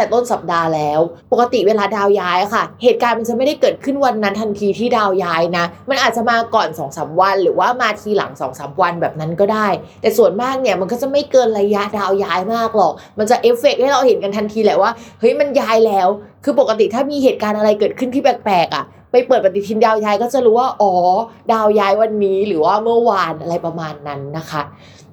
แต่ต้นสัปดาห์แล้ว ปกติเวลาดาวย้ายค่ะ เหตุการณ์มันจะไม่ได้เกิดขึ้นวันนั้นทันทีที่ดาวย้ายนะ มันอาจจะมาก่อน2อสวัน หรือว่ามาทีหลัง2อสวันแบบนั้นก็ได้ แต่ส่วนมากเนี่ยมันก็จะไม่เกินระยะดาวย้ายมากหรอก มันจะเอฟเฟกให้เราเห็นกันทันทีแหละว่าเฮ้ยมันย้ายแล้ว คือปกติถ้ามีเหตุการณ์อะไรเกิดขึ้นที่แปลกๆอะไปเปิดปฏิทินดาวย้ายก็จะรู้ว่า อ๋อ ดาวย้ายวันนี้หรือว่าเมื่อวานอะไรประมาณนั้นนะคะ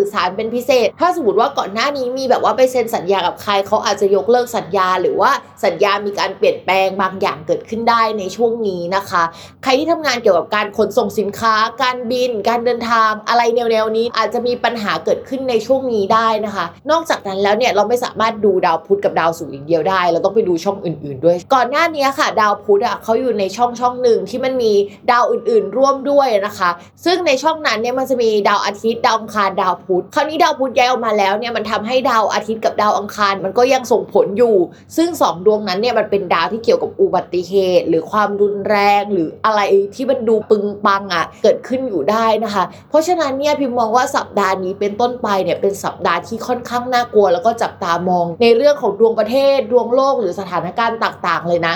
อสารเป็นพิเศษ ถ้าสมมติว่าก่อนหน้านี้มีแบบว่าไปเซ็นสัญญากับใครเขาอาจจะยกเลิกสัญญาหรือว่า สัญญามีการเปลี่ยนแปลงบางอย่างเกิดขึ้นได้ในช่วงนี้นะคะ ใครที่ทำงานเกี่ยวกับการขนส่งสินค้า การบิน การเดินทางอะไรแนวๆนี้อาจจะมีปัญหาเกิดขึ้นในช่วงนี้ได้นะคะ นอกจากนั้นแล้วเนี่ยเราไม่สามารถดูดาวพุธกับดาวศุกร์อย่างเดียวได้ เราต้องไปดูช่องอื่น ๆ ด้วย ก่อนหน้านี้ค่ะ ดาวพุธอะเขาอยู่ในช่องช่องหนึ่งที่มันมีดาวอื่น ๆ ร่วมด้วยนะคะ ซึ่งในช่องนั้นเนี่ยมันจะมีดาวอาทิตย์ดาวอังคารดาวพุธคราวนี้ดาวพุธย้ายออกมาแล้วเนี่ยมันทำให้ดาวอาทิตย์กับดาวอังคารมันก็ยังส่งผลอยู่ ซึ่งสองดววงนั้นเนี่ยมันเป็นดาวที่เกี่ยวกับอุบัติเหตุ หรือความรุนแรงหรืออะไรที่มันดูปึงปังอะเกิดขึ้นอยู่ได้นะคะ เพราะฉะนั้นเนี่ยพิมมองว่าสัปดาห์นี้เป็นต้นไปเนี่ยเป็นสัปดาห์ที่ค่อนข้างน่ากลัว แล้วก็จับตามองในเรื่องของดวงประเทศดวงโลกหรือสถานการณ์ต่าง ๆ เลยนะ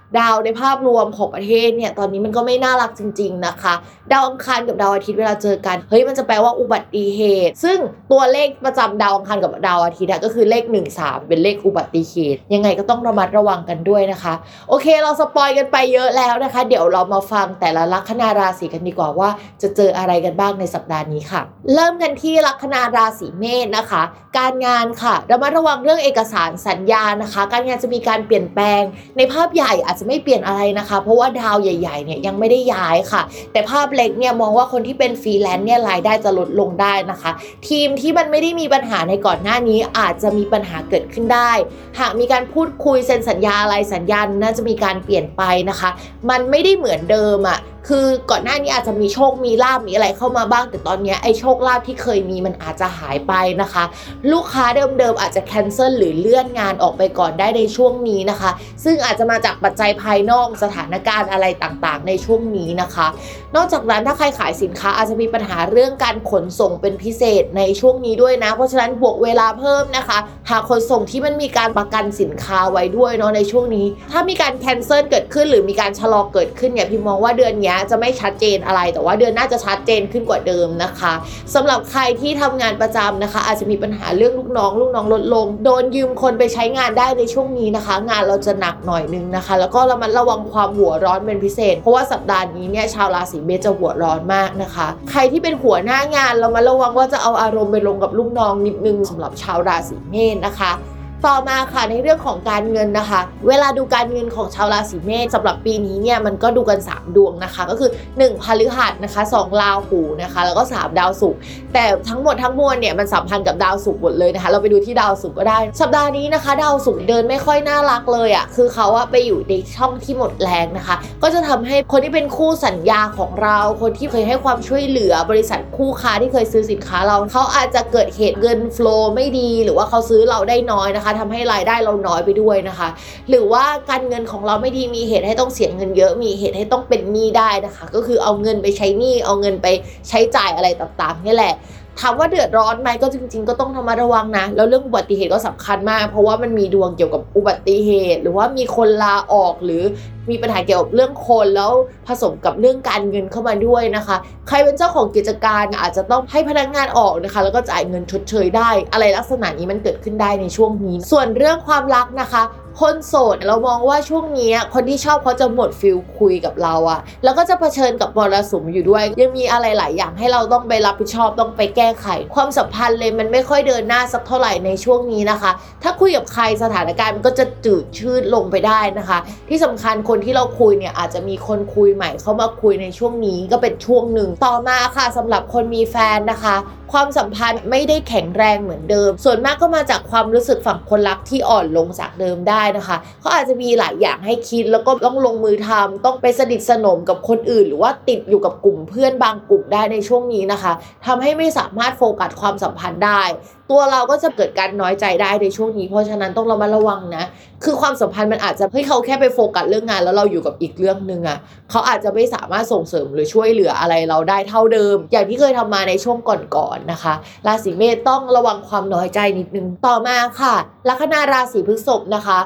ดาวในภาพรวมของประเทศเนี่ยตอนนี้มันก็ไม่น่ารักจริง ๆนะคะ ดาวอังคารกับดาวอาทิตย์เวลาเจอกันเฮ้ยมันจะแปลว่าอุบัติเหตุ ซึ่งตัวเลขประจำดาวอังคารกับดาวอาทิตย์ก็คือเลข 1 3 เป็นเลขอุบัติเหตุ ยังไงก็ต้องระมัดระวังกันด้วยนะคะ โอเคเรา spoil กันไปเยอะแล้วนะคะ เดี๋ยวเรามาฟังแต่ละลัคนาราศีกันดีกว่าว่า จะเจออะไรกันบ้างในสัปดาห์นี้ค่ะ เริ่มกันที่ลัคนาราศีเมษนะคะ การงานค่ะระมัดระวังเรื่องเอกสารสัญญานะคะ การงานจะมีการเปลี่ยนแปลงในภาพใหญ่อาจจะไม่เปลี่ยนอะไรนะคะ เพราะว่าดาวใหญ่ๆเนี่ยยังไม่ได้ย้ายค่ะ แต่ภาพเล็กเนี่ยมองว่าคนที่เป็นฟรีแลนซ์เนี่ยรายได้จะลดลงได้นะคะ ทีมที่มันไม่ได้มีปัญหาในก่อนหน้านี้อาจจะมีปัญหาเกิดขึ้นได้ หากมีการพูดคุยเซ็นสัญญาอะไรสัญญาน่าจะมีการเปลี่ยนไปนะคะ มันไม่ได้เหมือนเดิมอะ่ะคือก่อนหน้านี้อาจจะมีโชคมีลาบมีอะไรเข้ามาบ้าง แต่ตอนนี้ไอ้โชคลาบที่เคยมีมันอาจจะหายไปนะคะ ลูกค้าเดิมๆอาจจะแคนเซิลหรือเลื่อนงานออกไปก่อนได้ในช่วงนี้นะคะ ซึ่งอาจจะมาจากปัจจัยภายนอกสถานการณ์อะไรต่างๆ ในช่วงนี้นะคะ นอกจากนั้นถ้าใครขายสินค้าอาจจะมีปัญหาเรื่องการขนส่งเป็นพิเศษในช่วงนี้ด้วยนะ เพราะฉะนั้นบวกเวลาเพิ่มนะคะ หากขนส่งที่มันมีการประกันสินค้าไว้ด้วยเนาะในช่วงนี้ ถ้ามีการแคนเซิลเกิดขึ้น หรือมีการชะลอเกิดขึ้นเนี่ยพี่มองว่าเดือนนี้จะไม่ชัดเจนอะไร แต่ว่าเดือนหน้าจะชัดเจนขึ้นกว่าเดิมนะคะสำหรับใครที่ทำงานประจำนะคะ อาจจะมีปัญหาเรื่องลูกน้อง ลูกน้องลดลง โดนยืมคนไปใช้งานได้ในช่วงนี้นะคะ งานเราจะหนักหน่อยนึงนะคะ แล้วก็ระมัดระวังความหัวร้อนเป็นพิเศษ เพราะว่าสัปดาห์นี้เนี่ยชาวราศีเมษจะหัวร้อนมากนะคะ ใครที่เป็นหัวหน้างานเรามาระวังว่าจะเอาอารมณ์ไปลงกับลูกน้องนิดนึงสำหรับชาวราศีเมษนะคะ ต่อมาค่ะในเรื่องของการเงินนะคะ เวลาดูการเงินของชาวราศีเมษสำหรับปีนี้เนี่ยมันก็ดูกัน 3 ดวงนะคะ ก็คือ1พฤหัสนะคะ2ราหูนะคะ แล้วก็3ดาวศุกร์แต่ทั้งหมดทั้งมวลเนี่ยมันสัมพันธ์กับดาวศุกร์หมดเลยนะคะ เราไปดูที่ดาวศุกร์ก็ได้ สัปดาห์นี้นะคะ ดาวศุกร์เดินไม่ค่อยน่ารักเลยอะ่ะคือเขาอะไปอยู่ในช่องที่หมดแรงนะคะ ก็จะทำให้คนที่เป็นคู่สัญญาของเรา คนที่เคยให้ความช่วยเหลือบริษัทคู่ค้าที่เคยซื้อสินค้าเราเขาอาจจะเกิดเหตุเงินฟลูไม่ดี หรือว่าเขาซื้อเราได้น้อยนะคะทำให้รายได้เราน้อยไปด้วยนะคะ หรือว่าการเงินของเราไม่ดีมีเหตุให้ต้องเสียเงินเยอะมีเหตุให้ต้องเป็นหนี้ได้นะคะ ก็คือเอาเงินไปใช้หนี้เอาเงินไปใช้จ่ายอะไรต่างๆนี่แหละ ถามว่าเดือดร้อนไหมก็จริง ๆ ก็ต้องระมัดระวังนะ แล้วเรื่องอุบัติเหตุก็สำคัญมาก เพราะว่ามันมีดวงเกี่ยวกับอุบัติเหตุ หรือว่ามีคนลาออกหรือมีปัญหาเกี่ยวกับเรื่องคนแล้วผสมกับเรื่องการเงินเข้ามาด้วยนะคะ ใครเป็นเจ้าของกิจการอาจจะต้องให้พนักงานออกนะคะ แล้วก็จ่ายเงินชดเชยได้ อะไรลักษณะนี้มันเกิดขึ้นได้ในช่วงนี้ ส่วนเรื่องความรักนะคะ คนโสดเรามองว่าช่วงนี้คนที่ชอบเขาจะหมดฟิลคุยกับเราอะแล้วก็จะเผชิญกับมรสุมอยู่ด้วย ยังมีอะไรหลายอย่างให้เราต้องไปรับผิดชอบต้องไปแก้ไข ความสัมพันธ์เลยมันไม่ค่อยเดินหน้าสักเท่าไหร่ในช่วงนี้นะคะ ถ้าคุยกับใครสถานการณ์มันก็จะจืดชืดลงไปได้นะคะ ที่สำคัญคนที่เราคุยเนี่ยอาจจะมีคนคุยใหม่เข้ามาคุยในช่วงนี้ก็เป็นช่วงหนึ่งต่อมาค่ะสำหรับคนมีแฟนนะคะ ความสัมพันธ์ไม่ได้แข็งแรงเหมือนเดิม ส่วนมากก็มาจากความรู้สึกฝั่งคนรักที่อ่อนลงจากเดิมได้นะคะเขาอาจจะมีหลายอย่างให้คิดแล้วก็ต้องลงมือทำต้องไปสนิทสนมกับคนอื่น หรือว่าติดอยู่กับกลุ่มเพื่อนบางกลุ่มได้ในช่วงนี้นะคะทำให้ไม่สามารถโฟกัสความสัมพันธ์ได้ ตัวเราก็จะเกิดการน้อยใจได้ในช่วงนี้ เพราะฉะนั้นต้องระมัดระวังนะ คือความสัมพันธ์มันอาจจะเฮ้ยเขาแค่ไปโฟกัสเรื่องงาน แล้วเราอยู่กับอีกเรื่องหนึ่งอะเขาอาจจะไม่สามารถส่งเสริมหรือช่วยเหลืออะไรเราได้เท่าเดิม อย่างที่เคยทำมาในช่วงก่อนๆนะคะ ราศีเมษต้องระวังความน้อยใจนิดนึง ต่อมาค่ะ ลัคนาราศีพฤษภนะคะ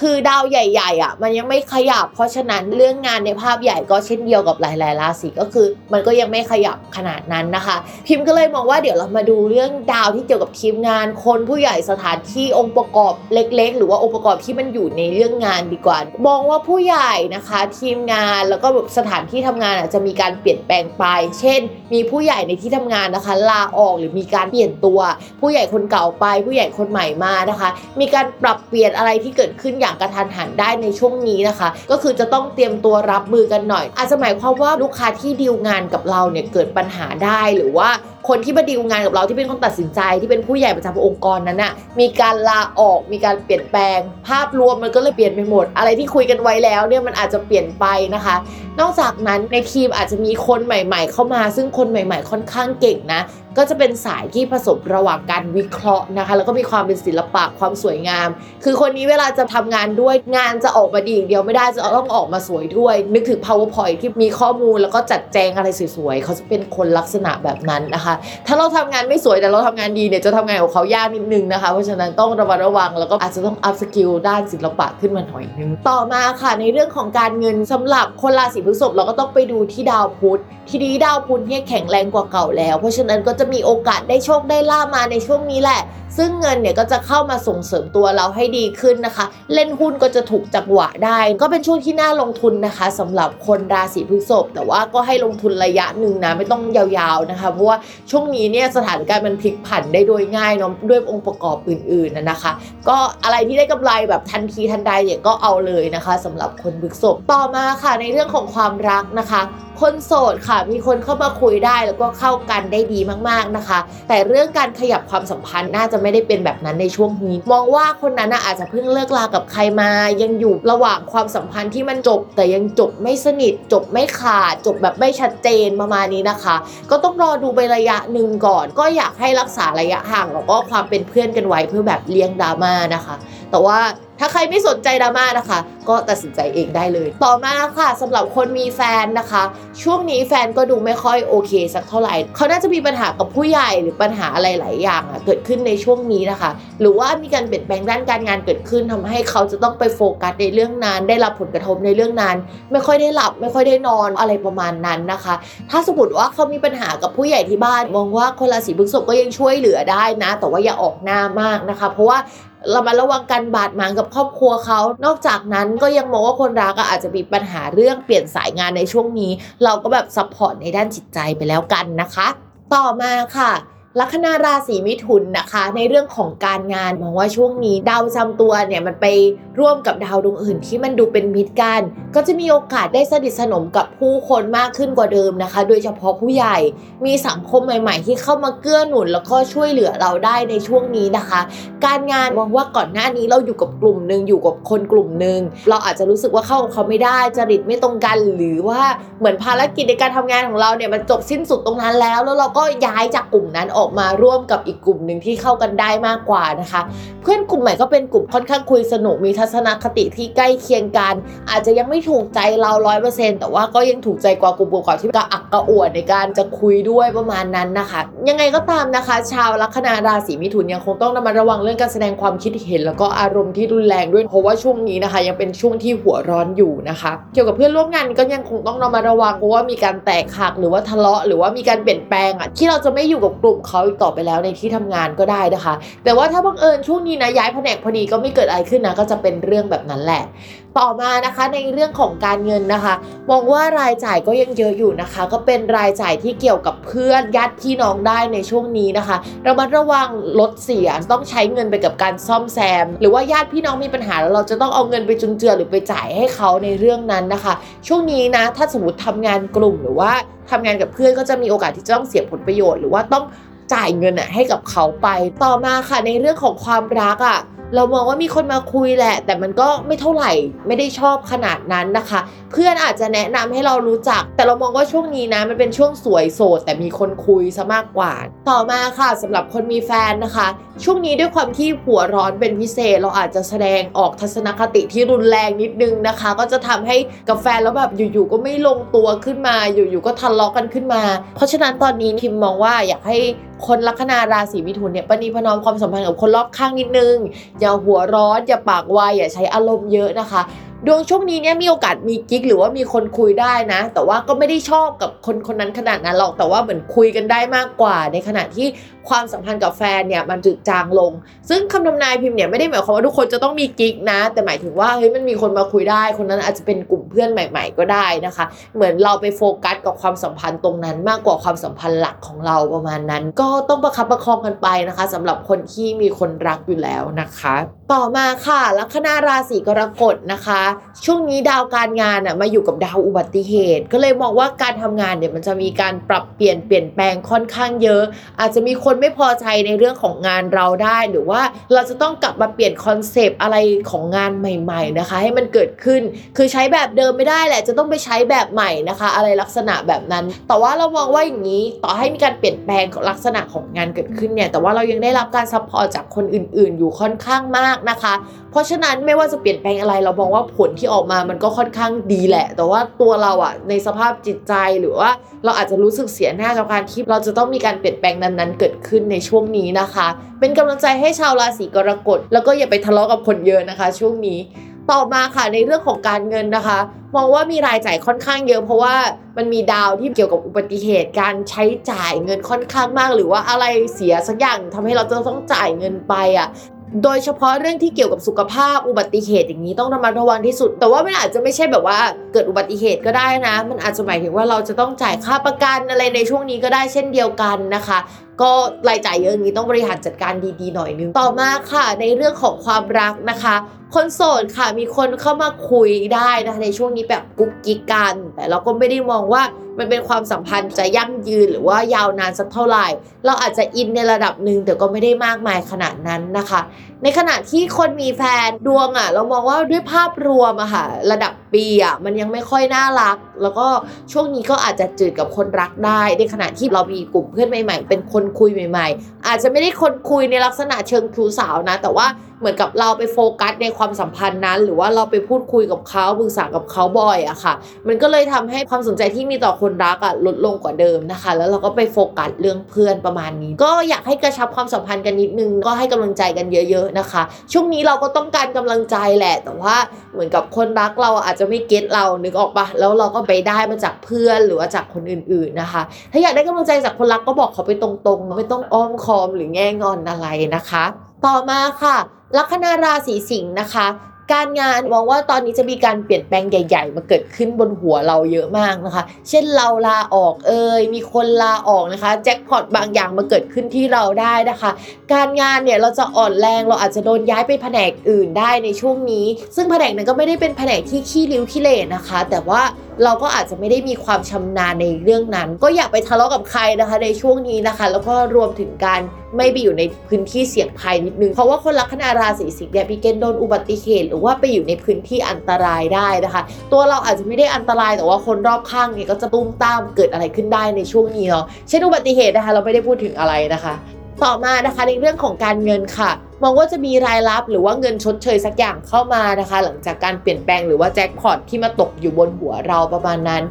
คือดาวใหญ่ๆอะมันยังไม่ขยับ เพราะฉะนั้นเรื่องงานในภาพใหญ่ก็เช่นเดียวกับหลายๆราศีก็คือ มันก็ยังไม่ขยับขนาดนั้นนะคะ พิมพ์ก็เลยมองว่าเดี๋ยวเรามาดูเรื่องดาวที่เกี่ยวกับทีมงาน คนผู้ใหญ่สถานที่องค์ประกอบเล็ก ๆ หรือว่าองค์ประกอบที่มันอยู่ในเรื่องงานดีกว่า มองว่าผู้ใหญ่นะคะ ทีมงานแล้วก็แบบสถานที่ทำงานอาจจะมีการเปลี่ยนแปลงไป เช่น มีผู้ใหญ่ในที่ทำงานนะคะ ลาออกหรือมีการเปลี่ยนตัว ผู้ใหญ่คนเก่าไป ผู้ใหญ่คนใหม่มานะคะ มีการปรับเปลี่ยนอะไรที่เกิดขึ้นอย่างกระทันหันได้ในช่วงนี้นะคะ ก็คือจะต้องเตรียมตัวรับมือกันหน่อย อาจจะหมายความว่าลูกค้าที่ดีลงานกับเราเนี่ยเกิดปัญหาได้หรือว่า คนที่มาดีลงานกับเราที่เป็นคนตัดสินใจที่เป็นผู้ใหญ่ประจำองค์กรนั้นน่ะมีการลาออกมีการเปลี่ยนแปลง ภาพรวมมันก็เลยเปลี่ยนไปหมด อะไรที่คุยกันไว้แล้วเนี่ยมันอาจจะเปลี่ยนไปนะคะ นอกจากนั้นในทีมอาจจะมีคนใหม่ ๆ เข้ามา ซึ่งคนใหม่ ๆ ค่อนข้างเก่งนะ ก็จะเป็นสายที่ผสมระหว่างการวิเคราะห์นะคะ แล้วก็มีความเป็นศิลปะความสวยงาม คือคนนี้เวลาจะทำงานด้วยงานจะออกมาดีอย่างเดียวไม่ได้จะต้องออกมาสวยด้วย นึกถึง powerpoint ที่มีข้อมูลแล้วก็จัดแจงอะไรสวยๆเขาจะเป็นคนลักษณะแบบนั้นนะคะถ้าเราทำงานไม่สวยแต่เราทำงานดีเนี่ยจะทำงานของเขายากนิดนึงนะคะ เพราะฉะนั้นต้องระมัดระวังแล้วก็อาจจะต้อง upskill ด้านศิลปะขึ้นมาหน่อยนึงต่อมาค่ะในเรื่องของการเงินสำหรับคนราศีพฤษภเราก็ต้องไปดูที่ดาวพุธทีนี้ดาวพุธเนี่ยแข็งแรงกว่าเก่าแล้ว เพราะฉะนั้นก็จะมีโอกาสได้โชคได้ลาภมาในช่วงนี้แหละ ซึ่งเงินเนี่ยก็จะเข้ามาส่งเสริมตัวเราให้ดีขึ้นนะคะ เล่นหุ้นก็จะถูกจังหวะได้ ก็เป็นช่วงที่น่าลงทุนนะคะสำหรับคนราศีพฤษภแต่ว่าก็ให้ลงทุนระยะหนึ่งนะไม่ต้องยาวๆนะคะ เพราะว่าช่วงนี้เนี่ยสถานการณ์มันพลิกผันได้โดยง่ายเนาะด้วยองค์ประกอบอื่นๆนะนะคะ ก็อะไรที่ได้กำไรแบบทันทีทันใดเนี่ยก็เอาเลยนะคะสำหรับคนพฤษภต่อมาค่ะในเรื่องของความรักนะคะ คนโสดค่ะมีคนเข้ามาคุยได้แล้วก็เข้ากันได้ดีมากๆนะคะ แต่เรื่องการขยับความสัมพันธ์น่าจะไม่ได้เป็นแบบนั้นในช่วงนี้ มองว่าคนนั้นอาจจะเพิ่งเลิกลากับใครมา ยังอยู่ระหว่างความสัมพันธ์ที่มันจบ แต่ยังจบไม่สนิท จบไม่ขาด จบแบบไม่ชัดเจนประมาณนี้นะคะ ก็ต้องรอดูไประยะหนึ่งก่อน ก็อยากให้รักษาระยะห่างแล้วก็ความเป็นเพื่อนกันไว้เพื่อแบบเลี้ยงดราม่านะคะ แต่ว่าถ้าใครไม่สนใจดราม่านะคะ ก็ตัดสินใจเองได้เลย ต่อมาค่ะสำหรับคนมีแฟนนะคะ ช่วงนี้แฟนก็ดูไม่ค่อยโอเค สักเท่าไหร่ เขาน่าจะมีปัญหากับผู้ใหญ่หรือปัญหาอะไรหลายอย่างอะเกิดขึ้นในช่วงนี้นะคะ หรือว่ามีการเปลี่ยนแปลงด้านการงานเกิดขึ้นทำให้เขาจะต้องไปโฟกัสในเรื่องงานได้รับผลกระทบในเรื่องงานไม่ค่อยได้หลับ ไม่ค่อยได้นอนอะไรประมาณนั้นนะคะ ถ้าสมมติว่าเขามีปัญหากับผู้ใหญ่ที่บ้าน มองว่าคนราศีพฤษภก็ยังช่วยเหลือได้นะ แต่ว่าอย่าออกหน้ามากนะคะ เพราะว่า เราระวังการบาดหมางกับครอบครัวเขา นอกจากนั้นก็ยังมองว่าคนรักก็อาจจะมีปัญหาเรื่องเปลี่ยนสายงานในช่วงนี้ เราก็แบบ support ในด้านจิตใจไปแล้วกันนะคะ ต่อมาค่ะ ลัคนาราศีมิถุนนะคะ ในเรื่องของการงานมองว่าช่วงนี้ดาวประจำตัวเนี่ยมันไปร่วมกับดาวดวงอื่นที่มันดูเป็นมิตรกัน ก็จะมีโอกาสได้สนิทสนมกับผู้คนมากขึ้นกว่าเดิมนะคะ โดยเฉพาะผู้ใหญ่มีสังคมใหม่ ๆ ที่เข้ามาเกื้อหนุนแล้วก็ช่วยเหลือเราได้ในช่วงนี้นะคะ การงานมองว่าก่อนหน้านี้เราอยู่กับกลุ่มหนึ่งอยู่กับคนกลุ่มหนึ่งเราอาจจะรู้สึกว่าเข้ากับเขาไม่ได้จริตไม่ตรงกัน หรือว่าเหมือนภารกิจในการทำงานของเราเนี่ยมันจบสิ้นสุดตรงนั้นแล้ว แล้วเราก็ย้ายจากกลุ่มนั้นออกมาร่วมกับอีกกลุ่มหนึ่งที่เข้ากันได้มากกว่านะคะ เพื่อนกลุ่มใหม่ก็เป็นกลุ่มค่อนข้างคุยสนุกมีทัศนคติที่ใกล้เคียงกัน อาจจะยังไม่ถูกใจเราร้อยเปอร์เซ็นต์แต่ว่าก็ยังถูกใจกว่ากลุ่มก่อนที่กระอักกระอ่วนในการจะคุยด้วยประมาณนั้นนะคะ ยังไงก็ตามนะคะ ชาวลัคนาราศีมิถุนยังคงต้องระมัดระวังเรื่องการแสดงความคิดเห็น แล้วก็อารมณ์ที่รุนแรงด้วยเพราะว่าช่วงนี้นะคะ ยังเป็นช่วงที่หัวร้อนอยู่นะคะ เกี่ยวกับเพื่อนร่วมงานก็ยังคงต้องระมัดระวังเพราะว่ามีการแตกหักหรือว่าทะเลาะหรือว่ามีการเปลี่ยนแปลงอะที่เราจะไม่อยู่กับกลุ่มเขาอีกต่อไปแล้วในที่ทำงานก็ได้นะคะ แต่ว่าถ้าบังเอิญช่วงนี้นะย้ายแผนกพอดีก็ไม่เกิดอะไรขึ้นนะก็จะเป็นเรื่องแบบนั้นแหละต่อมานะคะในเรื่องของการเงินนะคะ มองว่ารายจ่ายก็ยังเยอะอยู่นะคะ ก็เป็นรายจ่ายที่เกี่ยวกับเพื่อนญาติพี่น้องได้ในช่วงนี้นะคะระมัดระวังลดเสียต้องใช้เงินไปกับการซ่อมแซม หรือว่าญาติพี่น้องมีปัญหาแล้วเราจะต้องเอาเงินไปจุนเจือหรือไปจ่ายให้เขาในเรื่องนั้นนะคะ ช่วงนี้นะถ้าสมมติทำงานกลุ่มหรือว่าทำงานกับเพื่อนก็จะมีโอกาสที่จะต้องเสียผลประโยชน์ หรือว่าต้อง จ่ายเงินอะให้กับเขาไป ต่อมาค่ะในเรื่องของความรักอะเรามองว่ามีคนมาคุยแหละ แต่มันก็ไม่เท่าไหร่ไม่ได้ชอบขนาดนั้นนะคะ เพื่อนอาจจะแนะนำให้เรารู้จัก แต่เรามองว่าช่วงนี้นะมันเป็นช่วงสวยโสด แต่มีคนคุยซะมากกว่า ต่อมาค่ะสำหรับคนมีแฟนนะคะ ช่วงนี้ด้วยความที่หัวร้อนเป็นพิเศษ เราอาจจะแสดงออกทัศนคติที่รุนแรงนิดนึงนะคะ ก็จะทำให้กับแฟนแล้วแบบอยู่ๆก็ไม่ลงตัวขึ้นมา อยู่ๆก็ทะเลาะกันขึ้นมา เพราะฉะนั้นตอนนี้พิมมองว่าอยากให้คนลัคนาราศีมิถุนเนี่ยปณีพนอมความสัมพันธ์กับคนรอบข้างนิดนึง อย่าหัวร้อนอย่าปากไวอย่าใช้อารมณ์เยอะนะคะดวงช่วงนี้เนี่ยมีโอกาสมีกิ๊กหรือว่ามีคนคุยได้นะ แต่ว่าก็ไม่ได้ชอบกับคนคนนั้นขนาดนั้นหรอกแต่ว่าเหมือนคุยกันได้มากกว่า ในขณะที่ ความสัมพันธ์กับแฟนเนี่ยมันจืดจางลง ซึ่งคำทำนายพิมพ์เนี่ยไม่ได้หมายความว่าทุกคนจะต้องมีกิ๊กนะ แต่หมายถึงว่าเฮ้ยมันมีคนมาคุยได้ คนนั้นอาจจะเป็นกลุ่มเพื่อนใหม่ ๆ ก็ได้นะคะ เหมือนเราไปโฟกัสกับความสัมพันธ์ตรงนั้นมากกว่าความสัมพันธ์หลักของเราประมาณนั้น ก็ต้องประคับประคองกันไปนะคะสำหรับคนที่มีคนรักอยู่แล้วนะคะ ต่อมาค่ะลัคนาราศีกรกฎนะคะ ช่วงนี้ดาวการงานอะมาอยู่กับดาวอุบัติเหตุ ก็เลยมองว่าการทำงานเนี่ยมันจะมีการปรับเปลี่ยนเปลี่ยนแปลงค่อนข้างเยอะ อาจจะมีคนไม่พอใจในเรื่องของงานเราได้หรือว่าเราจะต้องกลับมาเปลี่ยนคอนเซปต์อะไรของงานใหม่ๆนะคะ ให้มันเกิดขึ้นคือใช้แบบเดิมไม่ได้แหละ จะต้องไปใช้แบบใหม่นะคะ อะไรลักษณะแบบนั้น แต่ว่าเรามองว่าอย่างนี้ต่อให้มีการเปลี่ยนแปลงลักษณะของงานเกิดขึ้นเนี่ยแต่ว่าเรายังได้รับการ support จากคนอื่น ๆ อยู่ค่อนข้างมากนะคะ เพราะฉะนั้นไม่ว่าจะเปลี่ยนแปลงอะไรเรามองว่าผลที่ออกมามันก็ค่อนข้างดีแหละ แต่ว่าตัวเราอะในสภาพจิตใจหรือว่า เราอาจจะรู้สึกเสียหน้ากับการที่เราจะต้องมีการเปลี่ยนแปลงนั้นๆ เกิดขึ้นในช่วงนี้นะคะ เป็นกำลังใจให้ชาวราศีกรกฎแล้วก็อย่าไปทะเลาะกับคนเยอะนะคะ ช่วงนี้ต่อมาค่ะในเรื่องของการเงินนะคะ มองว่ามีรายจ่ายค่อนข้างเยอะ เพราะว่ามันมีดาวที่เกี่ยวกับอุบัติเหตุการใช้จ่ายเงินค่อนข้างมาก หรือว่าอะไรเสียสักอย่างทำให้เราจะต้องจ่ายเงินไปอะ โดยเฉพาะเรื่องที่เกี่ยวกับสุขภาพอุบัติเหตุอย่างนี้ต้องระมัดระวังที่สุด แต่ว่ามันอาจจะไม่ใช่แบบว่าเกิดอุบัติเหตุก็ได้นะ มันอาจจะหมายถึงว่าเราจะต้องจ่ายค่าประกันอะไรในช่วงนี้ก็ได้เช่นเดียวกันนะคะ ก็รายจ่ายเยอะอย่างนี้ต้องบริหารจัดการดีๆหน่อยนึง ต่อมาค่ะ ในเรื่องของความรักนะคะ คนโสดค่ะมีคนเข้ามาคุยได้นะคะในช่วงนี้แบบกุ๊กกิ๊กกัน แต่เราก็ไม่ได้มองว่ามันเป็นความสัมพันธ์จะยั่งยืนหรือว่ายาวนานสักเท่าไหร่ เราอาจจะอินในระดับหนึ่งแต่ก็ไม่ได้มากมายขนาดนั้นนะคะ ในขณะที่คนมีแฟนดวงอะ เรามองว่าด้วยภาพรวมอะค่ะระดับ ปีอะมันยังไม่ค่อยน่ารัก แล้วก็ช่วงนี้ก็อาจจะจืดกับคนรักได้ ในขณะที่เรามีกลุ่มเพื่อนใหม่ ๆ เป็นคนคุยใหม่ ๆ อาจจะไม่ได้คนคุยในลักษณะเชิงชู้สาวนะ แต่ว่าเหมือนกับเราไปโฟกัสในความสัมพันธ์นั้น หรือว่าเราไปพูดคุยกับเขาปรึกษากับเขาบ่อยอะค่ะ มันก็เลยทำให้ความสนใจที่มีต่อคนรักอะลดลงกว่าเดิมนะคะ แล้วเราก็ไปโฟกัสเรื่องเพื่อนประมาณนี้ ก็อยากให้กระชับความสัมพันธ์กันนิดนึงก็ให้กำลังใจกันเยอะ ๆนะคะ ช่วงนี้เราก็ต้องการกำลังใจแหละ แต่ว่าเหมือนกับคนรักเราอาจจะไม่เก็ตเรานึกออกปะแล้วเราก็ไปได้มาจากเพื่อนหรือว่าจากคนอื่นๆนะคะ ถ้าอยากได้กำลังใจจากคนรักก็บอกเขาไปตรงๆ ไม่ต้องอ้อมคอมหรือแง่งอนอะไรนะคะ ต่อมาค่ะลัคนาราศีสิงห์นะคะ การงานมองว่าตอนนี้จะมีการเปลี่ยนแปลงใหญ่ ๆ มาเกิดขึ้นบนหัวเราเยอะมากนะคะ เช่นเราลาออกเอ่ยมีคนลาออกนะคะแจ็คพอตบางอย่างมาเกิดขึ้นที่เราได้นะคะ การงานเนี่ยเราจะอ่อนแรงเราอาจจะโดนย้ายไปแผนกอื่นได้ในช่วงนี้ ซึ่งแผนกนั้นก็ไม่ได้เป็นแผนกที่ขี้ริ้วขี้เหร่นะคะ แต่ว่า เราก็อาจจะไม่ได้มีความชำนาญในเรื่องนั้น ก็อย่าไปทะเลาะกับใครนะคะ ในช่วงนี้นะคะ แล้วก็รวมถึงการไม่ไปอยู่ในพื้นที่เสี่ยงภัยนิดนึงเพราะว่าคนลัคนาราศีสิงห์เนี่ยมีเกณฑ์โดนอุบัติเหตุหรือว่าไปอยู่ในพื้นที่อันตรายได้นะคะ ตัวเราอาจจะไม่ได้อันตรายแต่ว่าคนรอบข้างเนี่ยก็จะตุ้มตามเกิดอะไรขึ้นได้ในช่วงนี้เนาะเช่นอุบัติเหตุนะคะ เราไม่ได้พูดถึงอะไรนะคะ ต่อมานะคะในเรื่องของการเงินค่ะ มองว่าจะมีรายรับหรือว่าเงินชดเชยสักอย่างเข้ามานะคะ หลังจากการเปลี่ยนแปลงหรือว่าแจ็คพอตที่มาตกอยู่บนหัวเราประมาณนั้น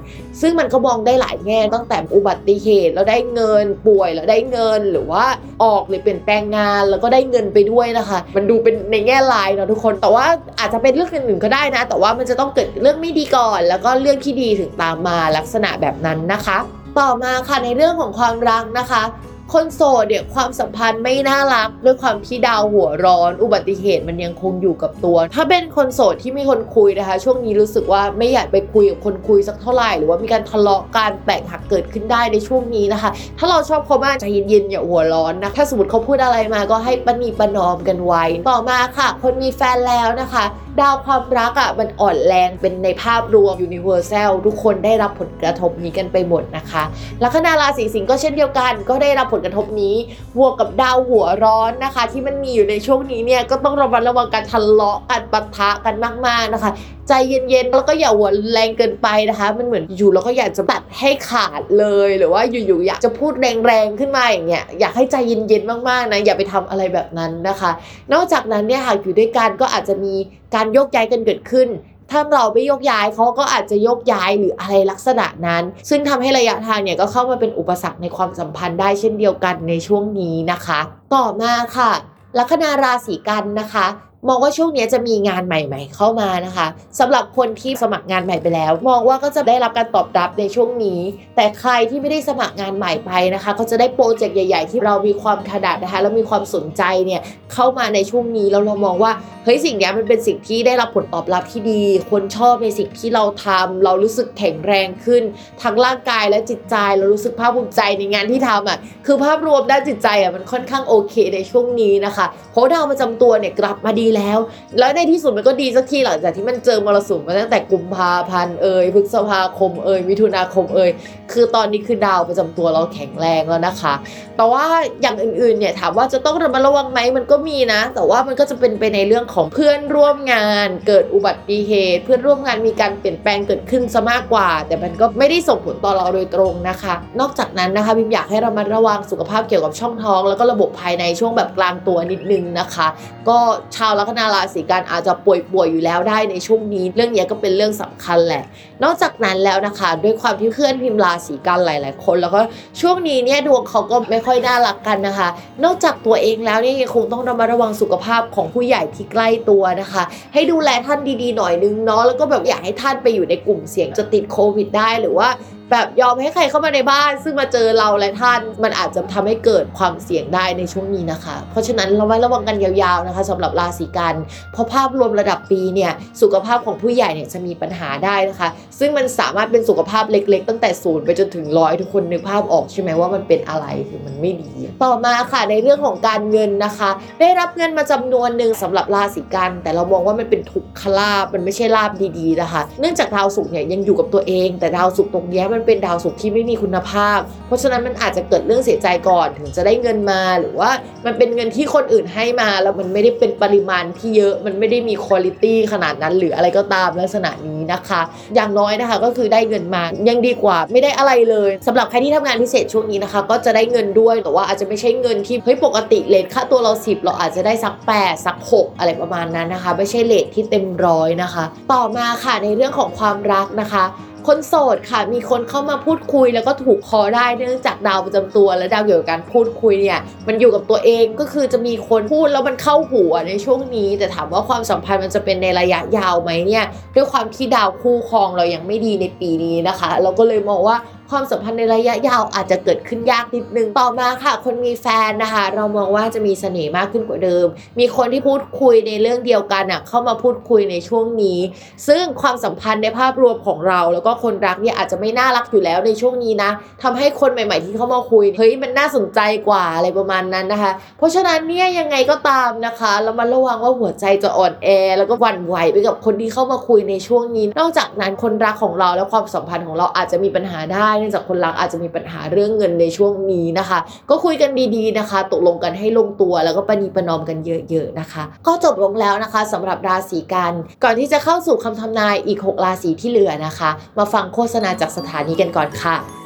ซึ่งมันก็มองได้หลายแง่ตั้งแต่อุบัติเหตุแล้วได้เงินป่วยแล้วได้เงินหรือว่าออกหรือเปลี่ยนแปลงงานแล้วก็ได้เงินไปด้วยนะคะ มันดูเป็นในแง่ลายเนาะทุกคน แต่ว่าอาจจะเป็นเรื่องอื่นๆก็ได้นะ แต่ว่ามันจะต้องเกิดเรื่องไม่ดีก่อน แล้วก็เรื่องที่ดีถึงตามมาลักษณะแบบนั้นนะคะ ต่อมาค่ะในเรื่องของความรักนะคะ คนโสดเนี่ยความสัมพันธ์ไม่น่ารักด้วยความที่ดาวหัวร้อน อุบัติเหตุมันยังคงอยู่กับตัว ถ้าเป็นคนโสดที่มีคนคุยนะคะ ช่วงนี้รู้สึกว่าไม่อยากไปคุยกับคนคุยสักเท่าไหร่หรือว่ามีการทะเลาะการแตกหักเกิดขึ้นได้ในช่วงนี้นะคะ ถ้าเราชอบเขามากใจเย็นๆอย่าหัวร้อนนะถ้าสมมติเขาพูดอะไรมาก็ให้ปณีประนอมกันไว้ ต่อมาค่ะ คนมีแฟนแล้วนะคะ ดาวความรักอะมันอ่อนแรงเป็นในภาพรวม universal ทุกคนได้รับผลกระทบนี้กันไปหมดนะคะลัคนาราศีสิงห์ก็เช่นเดียวกัน ก็ได้รับผลกระทบนี้บวกกับดาวหัวร้อนนะคะ ที่มันมีอยู่ในช่วงนี้เนี่ยก็ต้องระมัดระวังการทะเลาะกันปะทะกันมากๆนะคะใจเย็นๆ แล้วก็อย่าหัวแรงเกินไปนะคะ มันเหมือนอยู่แล้วก็อยากจะตัดให้ขาดเลย หรือว่าอยู่ๆอยากจะพูดแรงๆขึ้นมาอย่างเงี้ย อยากให้ใจเย็นๆ มากๆนะ อย่าไปทำอะไรแบบนั้นนะคะ นอกจากนั้นเนี่ยหากอยู่ด้วยกันก็อาจจะมีการโยกย้ายกันเกิดขึ้นถ้าเราไม่ยกย้ายเขาก็อาจจะยกย้ายหรืออะไรลักษณะนั้น ซึ่งทำให้ระยะทางเนี่ยก็เข้ามาเป็นอุปสรรคในความสัมพันธ์ได้เช่นเดียวกันในช่วงนี้นะคะ ต่อมาค่ะลัคนาราศีกันนะคะ มองว่าช่วงนี้จะมีงานใหม่ ๆ เข้ามานะคะสำหรับคนที่สมัครงานใหม่ไปแล้ว มองว่าก็จะได้รับการตอบรับในช่วงนี้ แต่ใครที่ไม่ได้สมัครงานใหม่ไปนะคะ ก็จะได้โปรเจกต์ใหญ่ ๆ ที่เรามีความถนัดนะคะแล้วมีความสนใจเนี่ยเข้ามาในช่วงนี้แล้วเรามองว่าเฮ้ยสิ่งนี้มันเป็นสิ่งที่ได้รับผลตอบรับที่ดี คนชอบในสิ่งที่เราทำเรารู้สึกแข็งแรงขึ้น ทั้งร่างกายและจิตใจเรารู้สึกภาคภูมิใจในงานที่ทำอะคือภาพรวมด้านจิตใจอะมันค่อนข้างโอเคในช่วงนี้นะคะเพราะดาวประจำตัวเนี่ยกลับมาดีแล้ว แล้วในที่สุดมันก็ดีสักทีหลังจากที่มันเจอมรสุมมาตั้งแต่กุมภาพันธ์เอ่ยพฤษภาคมเอ่ยมิถุนาคมเอ่ยคือตอนนี้คือดาวประจำตัวเราแข็งแรงแล้วนะคะ แต่ว่าอย่างอื่นๆเนี่ยถามว่าจะต้องระมัดระวังไหมมันก็มีนะ แต่ว่ามันก็จะเป็นไปในเรื่องของเพื่อนร่วมงาน เกิดอุบัติเหตุ เพื่อนร่วมงานมีการเปลี่ยนแปลงเกิดขึ้นซะมากกว่า แต่มันก็ไม่ได้ส่งผลต่อเราโดยตรงนะคะ นอกจากนั้นนะคะบิมอยากให้เรามาระวังสุขภาพเกี่ยวกับช่องท้อง แล้วก็ระบบภายในช่วงแบบกลางตัวนิดนึงนะคะ ก็ชาวลัคนาราศีกันอาจจะป่วยป่วยๆอยู่แล้วได้ในช่วงนี้ เรื่องนี้ก็เป็นเรื่องสำคัญแหละ นอกจากนั้นแล้วนะคะ ด้วยความที่เพื่อนพิมพ์ราศีกันหลาย ๆ คน แล้วก็ช่วงนี้เนี่ยดวงเขาก็ไม่ค่อยน่ารักกันนะคะ นอกจากตัวเองแล้วเนี่ยคงต้องระมัดระวังสุขภาพของผู้ใหญ่ที่ใกล้ตัวนะคะ ให้ดูแลท่านดี ๆ หน่อยนึงเนาะแล้วก็แบบอยากให้ท่านไปอยู่ในกลุ่มเสี่ยงจะติดโควิดได้หรือว่า แบบยอมให้ใครเข้ามาในบ้าน ซึ่งมาเจอเราและท่านมันอาจจะทำให้เกิดความเสี่ยงได้ในช่วงนี้นะคะ เพราะฉะนั้นเราไว้ระวังกันยาวๆนะคะสำหรับราศีกันเพราะภาพรวมระดับปีเนี่ยสุขภาพของผู้ใหญ่เนี่ยจะมีปัญหาได้นะคะ ซึ่งมันสามารถเป็นสุขภาพเล็ก ๆ ตั้งแต่ศูนย์ไปจนถึงร้อยทุกคนนึกภาพออกใช่ไหมว่ามันเป็นอะไรคือมันไม่ดี ต่อมาค่ะในเรื่องของการเงินนะคะ ได้รับเงินมาจำนวนหนึ่งสำหรับราศีกัน แต่เรามองว่ามันเป็นทุกขลาบมันไม่ใช่ลาบดีๆนะคะ เนื่องจากดาวศุกร์เนี่ยยังอยู่กับตัวเอง แต่ดาวศุกร์ตรงเนี้ยมันเป็นดาวศุกร์ที่ไม่มีคุณภาพ เพราะฉะนั้นมันอาจจะเกิดเรื่องเสียใจก่อนถึงจะได้เงินมาหรือว่ามันเป็นเงินที่คนอื่นให้มา แล้วมันไม่ได้เป็นปริมาณที่เยอะมันไม่ได้มีคุณภาพขนาดนั้นหรืออะไรก็ตามลักษณะนี้นะคะ อย่างน้อยนะคะก็คือได้เงินมายังดีกว่าไม่ได้อะไรเลยสำหรับใครที่ทำงานพิเศษช่วงนี้นะคะ ก็จะได้เงินด้วยแต่ว่าอาจจะไม่ใช่เงินที่เฮ้ยปกติเลทค่าตัวเรา 10 เราอาจจะได้สัก8สัก6อะไรประมาณนั้นนะคะ ไม่ใช่เลทที่เต็มร้อยนะคะ ต่อมาค่ะในเรื่องของความรักนะคะ คนโสดค่ะ มีคนเข้ามาพูดคุยแล้วก็ถูกคอได้เนื่องจากดาวประจำตัวและดาวเกี่ยวกับการพูดคุยเนี่ยมันอยู่กับตัวเองก็คือจะมีคนพูดแล้วมันเข้าหัวในช่วงนี้ แต่ถามว่าความสัมพันธ์มันจะเป็นในระยะยาวไหมเนี่ยด้วยความที่ดาวคู่ครองเรายังไม่ดีในปีนี้นะคะ เราก็เลยมองว่าความสัมพันธ์ในระยะยาวอาจจะเกิดขึ้นยากนิดนึง ต่อมาค่ะ คนมีแฟนนะคะ เรามองว่าจะมีเสน่ห์มากขึ้นกว่าเดิม มีคนที่พูดคุยในเรื่องเดียวกันอะเข้ามาพูดคุยในช่วงนี้ ซึ่งความสัมพันธ์ในภาพรวมของเรา แล้วก็คนรักเนี่ยอาจจะไม่น่ารักอยู่แล้วในช่วงนี้นะทำให้คนใหม่ๆ ที่เข้ามาคุยเฮ้ยมันน่าสนใจกว่าอะไรประมาณนั้นนะคะ เพราะฉะนั้นเนี่ยยังไงก็ตามนะคะเรามาระวังว่าหัวใจจะอ่อนแอ แล้วก็หวั่นไหวไปกับคนที่เข้ามาคุยในช่วงนี้ นอกจากนั้นคนรักของเราและความสัมพันธ์ของเราอาจจะมีปัญหาได้เนื่องจากคนรักอาจจะมีปัญหาเรื่องเงินในช่วงนี้นะคะ ก็คุยกันดีๆนะคะ ตกลงกันให้ลงตัวแล้วก็ประนีประนอมกันเยอะๆนะคะ ก็จบลงแล้วนะคะสำหรับราศีกัน ก่อนที่จะเข้าสู่คำทำนายอีก 6 ราศีที่เหลือนะคะ มาฟังโฆษณาจากสถานีกันก่อนค่ะ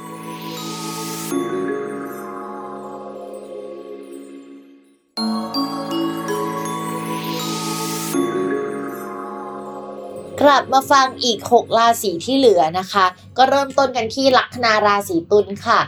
กลับมาฟังอีก 6 ราศีที่เหลือนะคะ ก็เริ่มต้นกันที่ลัคนาราศีตุลค่ะ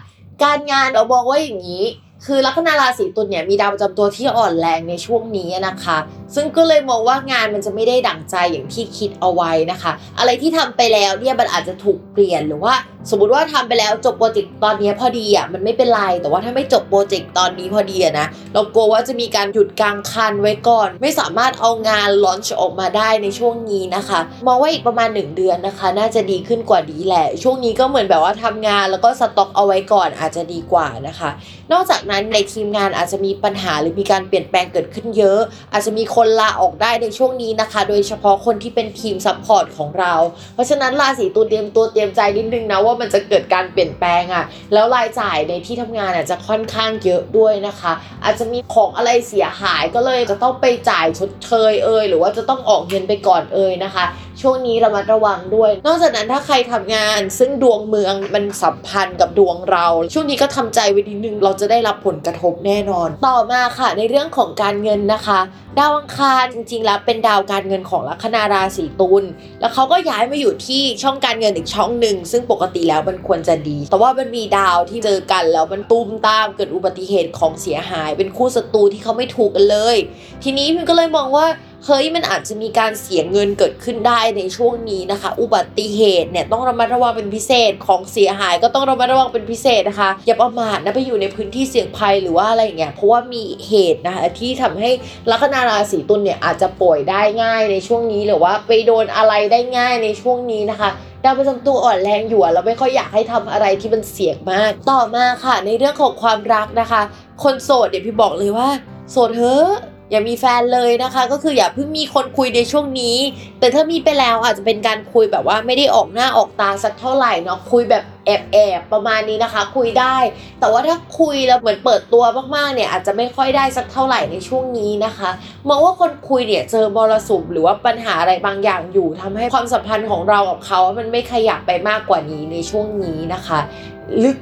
การงานเราบอกว่าอย่างนี้ คือลัคนาราศีตุลเนี่ยมีดาวประจำตัวที่อ่อนแรงในช่วงนี้นะคะ ซึ่งก็เลยมองว่างานมันจะไม่ได้ดั่งใจอย่างที่คิดเอาไว้นะคะ อะไรที่ทำไปแล้วเนี่ยมันอาจจะถูกเปลี่ยนหรือว่า สมมติว่าทำไปแล้วจบโปรเจกต์ตอนนี้พอดีอะมันไม่เป็นไรแต่ว่าถ้าไม่จบโปรเจกต์ตอนนี้พอดีอะนะเรากลัวว่าจะมีการหยุดกลางคันไว้ก่อน ไม่สามารถเอางานลอนช์ออกมาได้ในช่วงนี้นะคะมองว่าอีกประมาณ 1 เดือนนะคะ น่าจะดีขึ้นกว่านี้แหละ ช่วงนี้ก็เหมือนแบบว่าทำงานแล้วก็สต็อกเอาไว้ก่อนอาจจะดีกว่านะคะ นอกจากนั้นในทีมงานอาจจะมีปัญหาหรือมีการเปลี่ยนแปลงเกิดขึ้นเยอะ อาจจะมีคนลาออกได้ในช่วงนี้นะคะ โดยเฉพาะคนที่เป็นทีม support ของเรา เพราะฉะนั้นราศีตุลเตรียมตัวเตรียมใจนิดนึงนะว่ามันจะเกิดการเปลี่ยนแปลงอะ่ะ แล้วรายจ่ายในที่ทำงานอาจจะค่อนข้างเยอะด้วยนะคะ อาจจะมีของอะไรเสียหายก็เลยจะต้องไปจ่ายชดเชยเอ่ยหรือว่าจะต้องออกเงินไปก่อนเอ่ยนะคะช่วงนี้ระมัดระวังด้วย นอกจากนั้นถ้าใครทำงาน ซึ่งดวงเมืองมันสัมพันธ์กับดวงเรา ช่วงนี้ก็ทำใจไว้นิดนึงเราจะได้รับผลกระทบแน่นอน ต่อมาค่ะในเรื่องของการเงินนะคะ ดาวอังคารจริงๆแล้วเป็นดาวการเงินของลัคนาราศีตุลแล้วเขาก็ย้ายมาอยู่ที่ช่องการเงินอีกช่องหนึ่งซึ่งปกติแล้วมันควรจะดี แต่ว่ามันมีดาวที่เจอกันแล้วมันตุ้มตามเกิดอุบัติเหตุของเสียหาย เป็นคู่ศัตรูที่เขาไม่ถูกกันเลย ทีนี้พิมก็เลยมองว่า เฮ้ยมันอาจจะมีการเสียเงินเกิดขึ้นได้ในช่วงนี้นะคะ อุบัติเหตุเนี่ยต้องระมัดระวังเป็นพิเศษของเสียหายก็ต้องระมัดระวังเป็นพิเศษนะคะ อย่าประมาทนะไปอยู่ในพื้นที่เสี่ยงภัยหรือว่าอะไรอย่างเงี้ยเพราะว่ามีเหตุนะคะที่ทำให้ลัคนาราศีตุลเนี่ยอาจจะป่วยได้ง่ายในช่วงนี้หรือว่าไปโดนอะไรได้ง่ายในช่วงนี้นะคะดาวประจำตัวอ่อนแรงอยู่อะเราไม่ค่อยอยากให้ทำอะไรที่มันเสี่ยงมาก ต่อมาค่ะ ในเรื่องของความรักนะคะ คนโสดเดี๋ยวพี่บอกเลยว่า โสดเถอะ อย่ามีแฟนเลยนะคะ ก็คืออย่าเพิ่งมีคนคุยในช่วงนี้ แต่ถ้ามีไปแล้วอาจจะเป็นการคุยแบบว่าไม่ได้ออกหน้าออกตาสักเท่าไหร่เนาะคุยแบบแอบแอบประมาณนี้นะคะ คุยได้ แต่ว่าถ้าคุยแล้วเหมือนเปิดตัวมากๆเนี่ยอาจจะไม่ค่อยได้สักเท่าไหร่ในช่วงนี้นะคะมองว่าคนคุยเนี่ยเจอมรสุมหรือว่าปัญหาอะไรบางอย่างอยู่ทำให้ความสัมพันธ์ของเรากับเขา มันไม่ขยับไปมากกว่านี้ในช่วงนี้นะคะ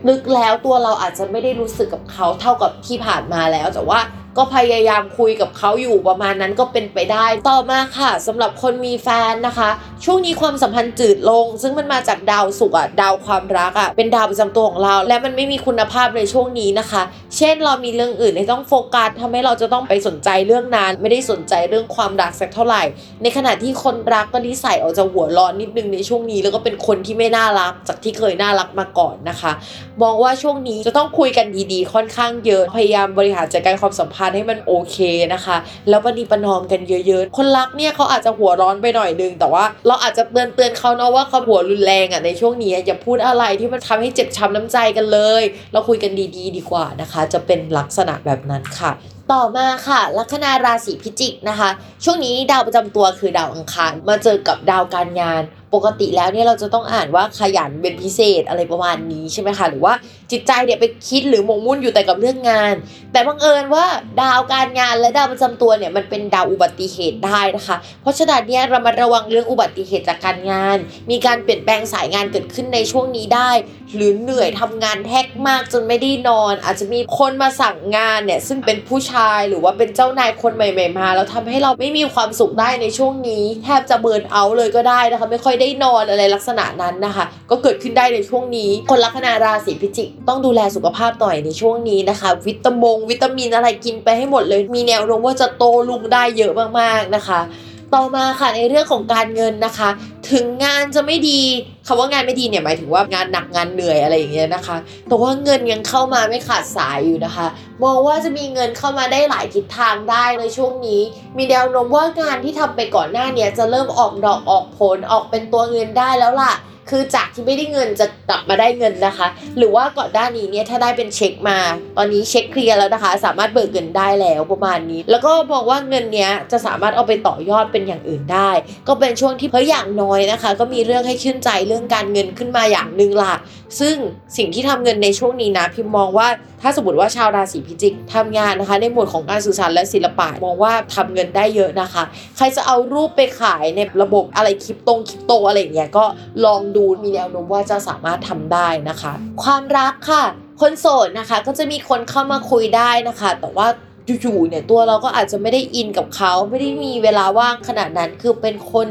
ลึกๆแล้วตัวเราอาจจะไม่ได้รู้สึกกับเขาเท่ากับที่ผ่านมาแล้วแต่ว่า ก็พยายามคุยกับเขาอยู่ประมาณนั้นก็เป็นไปได้ ต่อมาค่ะสำหรับคนมีแฟนนะคะ ช่วงนี้ความสัมพันธ์จืดลง ซึ่งมันมาจากดาวศุกอะดาวความรักอะเป็นดาวประจำตัวของเรา และมันไม่มีคุณภาพในช่วงนี้นะคะ เช่นเรามีเรื่องอื่นที่ต้องโฟกัสทำให้เราจะต้องไปสนใจเรื่องนั้นไม่ได้สนใจเรื่องความรักสักเท่าไหร่ ในขณะที่คนรักก็นิสัยออกจะหัวร้อนนิดนึงในช่วงนี้ แล้วก็เป็นคนที่ไม่น่ารัก จากที่เคยน่ารักมาก่อนนะคะ มองว่าช่วงนี้จะต้องคุยกันดีๆ ค่อนข้างเยอะพยายามบริหารจัดการความสัมพันธ์ให้มันโอเคนะคะ แล้วประนีประนอมกันเยอะๆ คนรักเนี่ยเขาอาจจะหัวร้อนไปหน่อยนึง แต่ว่าเราอาจจะเตือนเตือนเขาเนาะว่าเขาหัวรุนแรงอะในช่วงนี้อย่าพูดอะไรที่มันทำให้เจ็บช้ำน้ำใจกันเลย เราคุยกันดีๆ ดีกว่านะคะ จะเป็นลักษณะแบบนั้นค่ะต่อมาค่ะลัคนาราศีพิจิกนะคะ ช่วงนี้ดาวประจำตัวคือดาวอังคารมาเจอกับดาวการงาน ปกติแล้วเนี่ยเราจะต้องอ่านว่าขยันเป็นพิเศษอะไรประมาณนี้ใช่ไหมคะหรือว่า จิตใจเนี่ยไปคิดหรือหมกมุ่นอยู่แต่กับเรื่องงาน แต่บังเอิญว่าดาวการงานและดาวประจำตัวเนี่ยมันเป็นดาวอุบัติเหตุได้นะคะ เพราะฉะนั้นเนี่ยเรามาระวังเรื่องอุบัติเหตุจากการงาน มีการเปลี่ยนแปลงสายงานเกิดขึ้นในช่วงนี้ได้ หรือเหนื่อยทำงานแทกมากจนไม่ได้นอน อาจจะมีคนมาสั่งงานเนี่ยซึ่งเป็นผู้ชายหรือว่าเป็นเจ้านายคนใหม่ๆมาแล้วทำให้เราไม่มีความสุขได้ในช่วงนี้ แทบจะเบิร์นเอาเลยก็ได้นะคะ ไม่ค่อยได้นอนอะไรลักษณะนั้นนะคะ ก็เกิดขึ้นได้ในช่วงนี้ คนลัคนาราศีพิจิกต้องดูแลสุขภาพหน่อยในช่วงนี้นะคะ วิตามงวิตามินอะไรกินไปให้หมดเลย มีแนวโน้มว่าจะโตลุงได้เยอะมากๆนะคะ ต่อมาค่ะในเรื่องของการเงินนะคะ ถึงงานจะไม่ดีคำว่างานไม่ดีเนี่ยหมายถึงว่างานหนักงานเหนื่อยอะไรอย่างเงี้ยนะคะ แต่ว่าเงินยังเข้ามาไม่ขาดสายอยู่นะคะ มองว่าจะมีเงินเข้ามาได้หลายทิศทางได้ในช่วงนี้ มีแนวโน้มว่างานที่ทำไปก่อนหน้าเนี้ยจะเริ่มออกดอกออกผลออกเป็นตัวเงินได้แล้วล่ะ คือจากที่ไม่ได้เงินจะกลับมาได้เงินนะคะ หรือว่าก่อนหน้านี้เนี่ยถ้าได้เป็นเช็คมา ตอนนี้เช็คเคลียร์แล้วนะคะ สามารถเบิกเงินได้แล้วประมาณนี้ แล้วก็บอกว่าเงินเนี้ยจะสามารถเอาไปต่อยอดเป็นอย่างอื่นได้ ก็เป็นช่วงที่เพิ่อย่างน้อยนะคะ ก็มีเรื่องให้ชื่นใจเรื่องการเงินขึ้นมาอย่างหนึ่งล่ะซึ่งสิ่งที่ทำเงินในช่วงนี้นะพิมมองว่าถ้าสมมติว่าชาวราศีพิจิกทำงานนะคะ ในหมวดของการสื่อสารและศิลปะมองว่าทำเงินได้เยอะนะคะ ใครจะเอารูปไปขายในระบบอะไรคริปโตคริปโตอะไรอย่างเงี้ยก็ลองดูมีแนวโน้มว่าจะสามารถทำได้นะคะ ความรักค่ะ คนโสดนะคะก็จะมีคนเข้ามาคุยได้นะคะ แต่ว่าอยู่ๆเนี่ยตัวเราก็อาจจะไม่ได้อินกับเขาไม่ได้มีเวลาว่างขนาดนั้นคือเป็นคน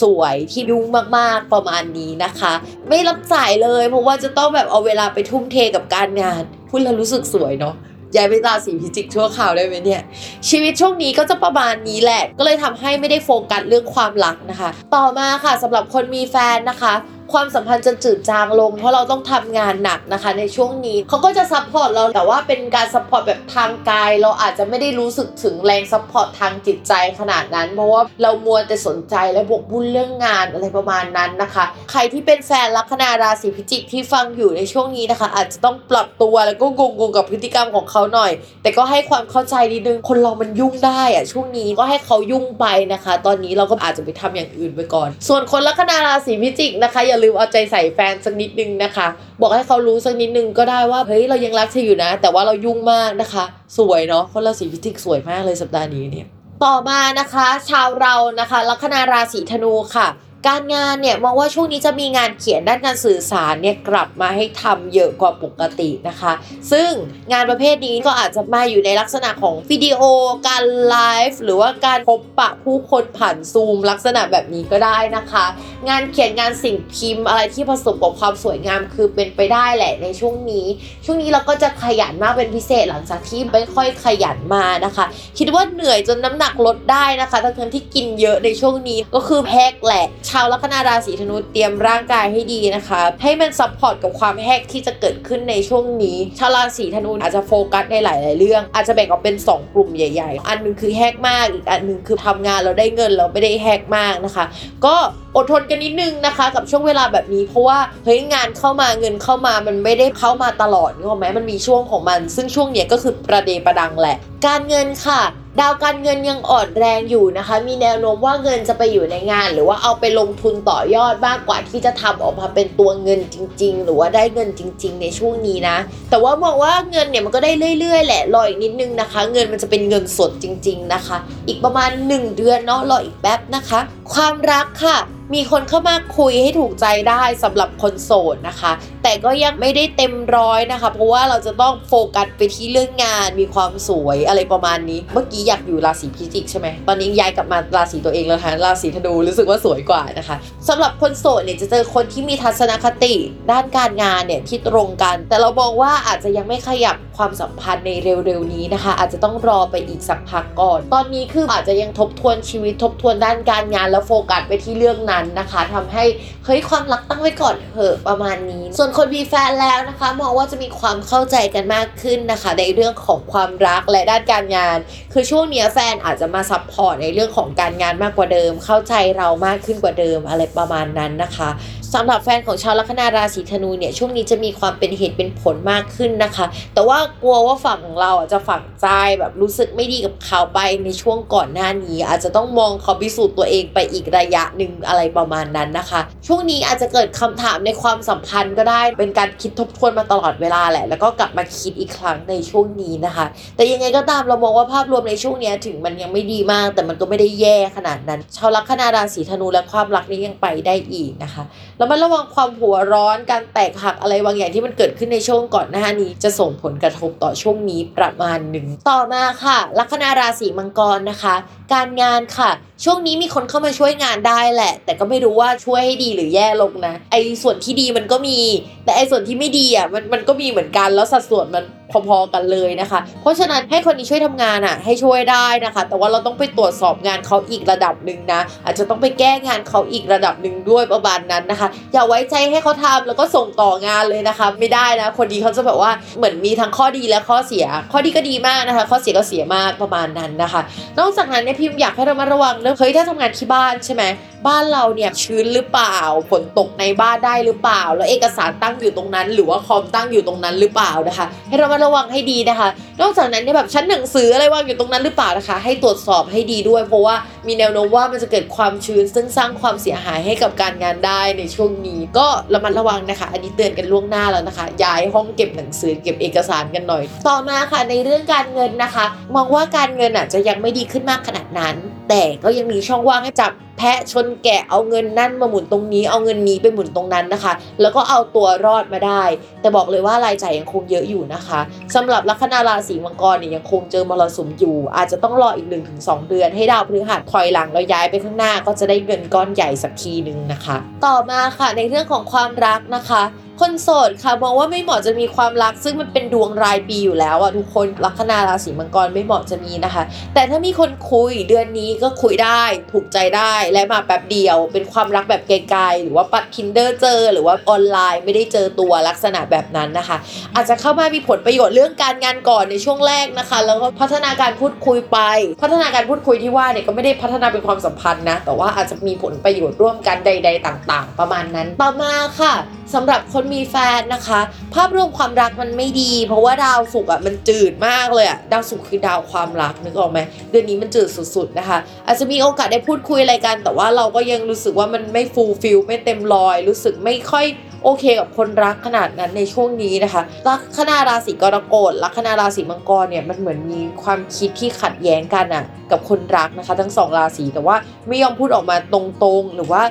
สวยที่ยุ่งมากๆประมาณนี้นะคะ ไม่รับสายเลยเพราะว่าจะต้องแบบเอาเวลาไปทุ่มเทกับการงาน พูดแล้วรู้สึกสวยเนาะย้ายไปราศีพิจิกชั่วคราวได้ไหมเนี่ย ชีวิตช่วงนี้ก็จะประมาณนี้แหละ ก็เลยทำให้ไม่ได้โฟกัสเรื่องความรักนะคะ ต่อมาค่ะสำหรับคนมีแฟนนะคะความสัมพันธ์จะจืดจางลง เพราะเราต้องทำงานหนักนะคะ ในช่วงนี้เขาก็จะ support เราแต่ว่าเป็นการ support แบบทางกาย เราอาจจะไม่ได้รู้สึกถึงแรง support ทางจิตใจขนาดนั้น เพราะว่าเรามัวแต่สนใจและหมกมุ่นเรื่องงานอะไรประมาณนั้นนะคะ ใครที่เป็นแฟนลัคนาราศีพิจิกที่ฟังอยู่ในช่วงนี้นะคะ อาจจะต้องปรับตัวแล้วก็งงๆกับพฤติกรรมของเขาหน่อย แต่ก็ให้ความเข้าใจนิดนึงคนเรามันยุ่งได้อะช่วงนี้ก็ให้เขายุ่งไปนะคะ ตอนนี้เราก็อาจจะไปทำอย่างอื่นไปก่อน ส่วนคนลัคนาราศีพิจิกนะคะอย่าลืมเอาใจใส่แฟนสักนิดนึงนะคะ บอกให้เขารู้สักนิดนึงก็ได้ว่าเฮ้ยเรายังรักเธออยู่นะ แต่ว่าเรายุ่งมากนะคะ สวยเนาะคนราศีพิจิกสวยมากเลยสัปดาห์นี้เนี่ยต่อมานะคะ ชาวเรานะคะลัคนาราศีธนูค่ะ การงานเนี่ยมองว่าช่วงนี้จะมีงานเขียนด้านการสื่อสารเนี่ยกลับมาให้ทำเยอะกว่าปกตินะคะ ซึ่งงานประเภทนี้ก็อาจจะมาอยู่ในลักษณะของวิดีโอ การไลฟ์หรือว่าการพบปะผู้คนผ่านซูมลักษณะแบบนี้ก็ได้นะคะ งานเขียนงานสิ่งพิมพ์ อะไรที่ผสมกับความสวยงามคือเป็นไปได้แหละในช่วงนี้ ช่วงนี้เราก็จะขยันมากเป็นพิเศษหลังจากที่ไม่ค่อยขยันมานะคะ คิดว่าเหนื่อยจนน้ำหนักลดได้นะคะทั้งที่กินเยอะในช่วงนี้ก็คือแฮกแหละชาวลัคนาราศีธนูเตรียมร่างกายให้ดีนะคะ ให้มัน support กับความแฮกที่จะเกิดขึ้นในช่วงนี้ ชาวราศีธนูอาจจะโฟกัสในหลาย ๆ เรื่อง อาจจะแบ่งออกเป็น 2 กลุ่มใหญ่ ๆ อันหนึงคือแฮกมากอีกอันหนึงคือทำงานเราได้เงินเราไม่ได้แฮกมากนะคะ ก็อดทนกันนิดนึงนะคะ กับช่วงเวลาแบบนี้เพราะว่าเฮ้ยงานเข้ามาเงินเข้ามามันไม่ได้เข้ามาตลอดนึกออกไหมมันมีช่วงของมัน ซึ่งช่วงเนี้ยก็คือประเดประดังแหละ การเงินค่ะ ดาวการเงินยังอ่อนแรงอยู่นะคะ มีแนวโน้มว่าเงินจะไปอยู่ในงาน หรือว่าเอาไปลงทุนต่อยอดมากกว่าที่จะทำออกมาเป็นตัวเงินจริง ๆ หรือว่าได้เงินจริง ๆ ในช่วงนี้นะ แต่ว่ามองว่าเงินเนี่ยมันก็ได้เรื่อย ๆ แหละ รออีกนิดนึงนะคะ เงินมันจะเป็นเงินสดจริง ๆ นะคะ อีกประมาณ 1 เดือนเนาะ รออีกแป๊บนะคะ ความรักค่ะ มีคนเข้ามาคุยให้ถูกใจได้สำหรับคนโสดนะคะ แต่ก็ยังไม่ได้เต็มร้อยนะคะ เพราะว่าเราจะต้องโฟกัสไปที่เรื่องงานมีความสวยอะไรประมาณนี้ เมื่อกี้อยากอยู่ราศีพิจิกใช่ไหมตอนนี้ย้ายกลับมาราศีตัวเองแล้วค่ะราศีธนูรู้สึกว่าสวยกว่านะคะสำหรับคนโสดเนี่ยจะเจอคนที่มีทัศนคติด้านการงานเนี่ยที่ตรงกัน แต่เรามองว่าอาจจะยังไม่ขยับความสัมพันธ์ในเร็วๆนี้นะคะ อาจจะต้องรอไปอีกสักพักก่อน ตอนนี้คืออาจจะยังทบทวนชีวิตทบทวนด้านการงานแล้วโฟกัสไปที่เรื่องนั้นนะคะทำให้เฮ้ยความรักตั้งไว้ก่อนเถอะประมาณนี้ส่วนคนมีแฟนแล้วนะคะ มองว่าจะมีความเข้าใจกันมากขึ้นนะคะ ในเรื่องของความรักและด้านการงาน คือช่วงเนี้แฟนอาจจะมา support ในเรื่องของการงานมากกว่าเดิม เข้าใจเรามากขึ้นกว่าเดิมอะไรประมาณนั้นนะคะ สำหรับแฟนของชาวลัคนาราศีธนูเนี่ยช่วงนี้จะมีความเป็นเหตุเป็นผลมากขึ้นนะคะ แต่ว่ากลัวว่าฝั่งของเราจะฝังใจแบบรู้สึกไม่ดีกับเขาไปในช่วงก่อนหน้านี้ อาจจะต้องมองเขาพิสูจน์ตัวเองไปอีกระยะหนึ่งอะไรประมาณนั้นนะคะ ช่วงนี้อาจจะเกิดคำถามในความสัมพันธ์ก็ได้เป็นการคิดทบทวนมาตลอดเวลาแหละ แล้วก็กลับมาคิดอีกครั้งในช่วงนี้นะคะ แต่ยังไงก็ตามเรามองว่าภาพรวมในช่วงนี้ถึงมันยังไม่ดีมาก แต่มันก็ไม่ได้แย่ขนาดนั้น ชาวลัคนาราศีธนูและความรักนี้ยังไปได้อีกนะคะแล้วมันระวังความหัวร้อนการแตกหักอะไรบางอย่างที่มันเกิดขึ้นในช่วงก่อนหน้านี้ จะส่งผลกระทบต่อช่วงนี้ประมาณหนึ่งต่อมาค่ะ ลัคนาราศีมังกรนะคะ การงานค่ะ ช่วงนี้มีคนเข้ามาช่วยงานได้แหละ แต่ก็ไม่รู้ว่าช่วยให้ดีหรือแย่ลงนะไอ้ส่วนที่ดีมันก็มีแต่ไอ้ส่วนที่ไม่ดีอะมันมันก็มีเหมือนกันแล้วสัดส่วนมันพอๆกันเลยนะคะ เพราะฉะนั้นให้คนนี้ช่วยทำงานอะให้ช่วยได้นะคะ แต่ว่าเราต้องไปตรวจสอบงานเขาอีกระดับหนึ่งนะ อาจจะต้องไปแก้งานเขาอีกระดับหนึ่งด้วยประมาณนั้นนะคะ อย่าไว้ใจให้เขาทำแล้วก็ส่งต่องานเลยนะคะ ไม่ได้นะ คนดีเขาจะแบบว่าเหมือนมีทั้งข้อดีและข้อเสีย ข้อดีก็ดีมากนะคะ ข้อเสียก็เสียมากประมาณนั้นนะคะ นอกจากนั้นเนี่ยพิมพ์อยากให้เรามาระวังเรื่องเฮ้ยถ้าทำงานที่บ้านใช่ไหม บ้านเราเนี่ยชื้นหรือเปล่าฝนตกในบ้านได้หรือเปล่า แล้วเอกสารตั้งอยู่ตรงนั้น หรือว่าคอมตั้งอยู่ตรงนั้นหรือเปล่านะคะ ให้เรามาระวังให้ดีนะคะ นอกจากนั้นเนี่ยแบบชั้นหนังสืออะไรวางอยู่ตรงนั้นหรือเปล่านะคะ ให้ตรวจสอบให้ดีด้วย เพราะว่ามีแนวโน้มว่ามันจะเกิดความชื้น ซึ่งสร้างความเสียหายให้กับการงานได้ในช่วงนี้ ก็ระมัดระวังนะคะ อันนี้เตือนกันล่วงหน้าแล้วนะคะ ย้ายห้องเก็บหนังสือเก็บเอกสารกันหน่อย ต่อมาค่ะในเรื่องการเงินนะคะ มองว่าการเงินอาจจะยังไม่ดีขึ้นมากขนาดนั้นแต่ก็ยังมีช่องว่างให้จับแพะชนแกะเอาเงินนั่นมาหมุนตรงนี้ เอาเงินนี้ไปหมุนตรงนั้นนะคะ แล้วก็เอาตัวรอดมาได้ แต่บอกเลยว่ารายจ่ายยังคงเยอะอยู่นะคะสำหรับลัคนาราศีมังกรเนี่ยยังคงเจอมรสุมอยู่ อาจจะต้องรออีก 1-2 เดือนให้ดาวพฤหัสถอยหลังแล้วย้ายไปข้างหน้าก็จะได้เงินก้อนใหญ่สักทีหนึ่งนะคะ ต่อมาค่ะในเรื่องของความรักนะคะ คนโสดค่ะมองว่าไม่เหมาะจะมีความรัก ซึ่งมันเป็นดวงรายปีอยู่แล้วอะทุกคนลัคนาราศีมังกรไม่เหมาะจะมีนะคะ แต่ถ้ามีคนคุยเดือนนี้ก็คุยได้ถูกใจได้และมาแป๊บเดียว เป็นความรักแบบไกลๆหรือว่าปัดคินเดอร์เจอ หรือว่าออนไลน์ไม่ได้เจอตัวลักษณะแบบนั้นนะคะ อาจจะเข้ามามีผลประโยชน์เรื่องการงานก่อนในช่วงแรกนะคะ แล้วก็พัฒนาการพูดคุยไป พัฒนาการพูดคุยที่ว่าเนี่ยก็ไม่ได้พัฒนาเป็นความสัมพันธ์นะแต่ว่าอาจจะมีผลประโยชน์ร่วมกันใด ๆ ต่าง ๆ ประมาณนั้นต่อมาค่ะสำหรับคนมีแฟนนะคะ ภาพรวมความรักมันไม่ดี เพราะว่าดาวศุกร์อะมันจืดมากเลยอะดาวศุกร์คือดาวความรักนึกออกไหมเดือนนี้มันจืดสุดๆนะคะ อาจจะมีโอกาสได้พูดคุยอะไรกัน แต่ว่าเราก็ยังรู้สึกว่ามันไม่ฟูลฟิลไม่เต็มรอย รู้สึกไม่ค่อยโอเคกับคนรักขนาดนั้นในช่วงนี้นะคะลัคนาราศีกรกฎลัคนาราศีมังกรเนี่ยมันเหมือนมีความคิดที่ขัดแย้งกันอะกับคนรักนะคะ ทั้งสองราศีแต่ว่าไม่ยอมพูดออกมาตรงๆ หรือว่า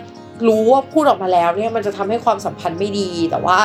รู้ว่าพูดออกมาแล้วเนี่ยมันจะทำให้ความสัมพันธ์ไม่ดี แต่ว่า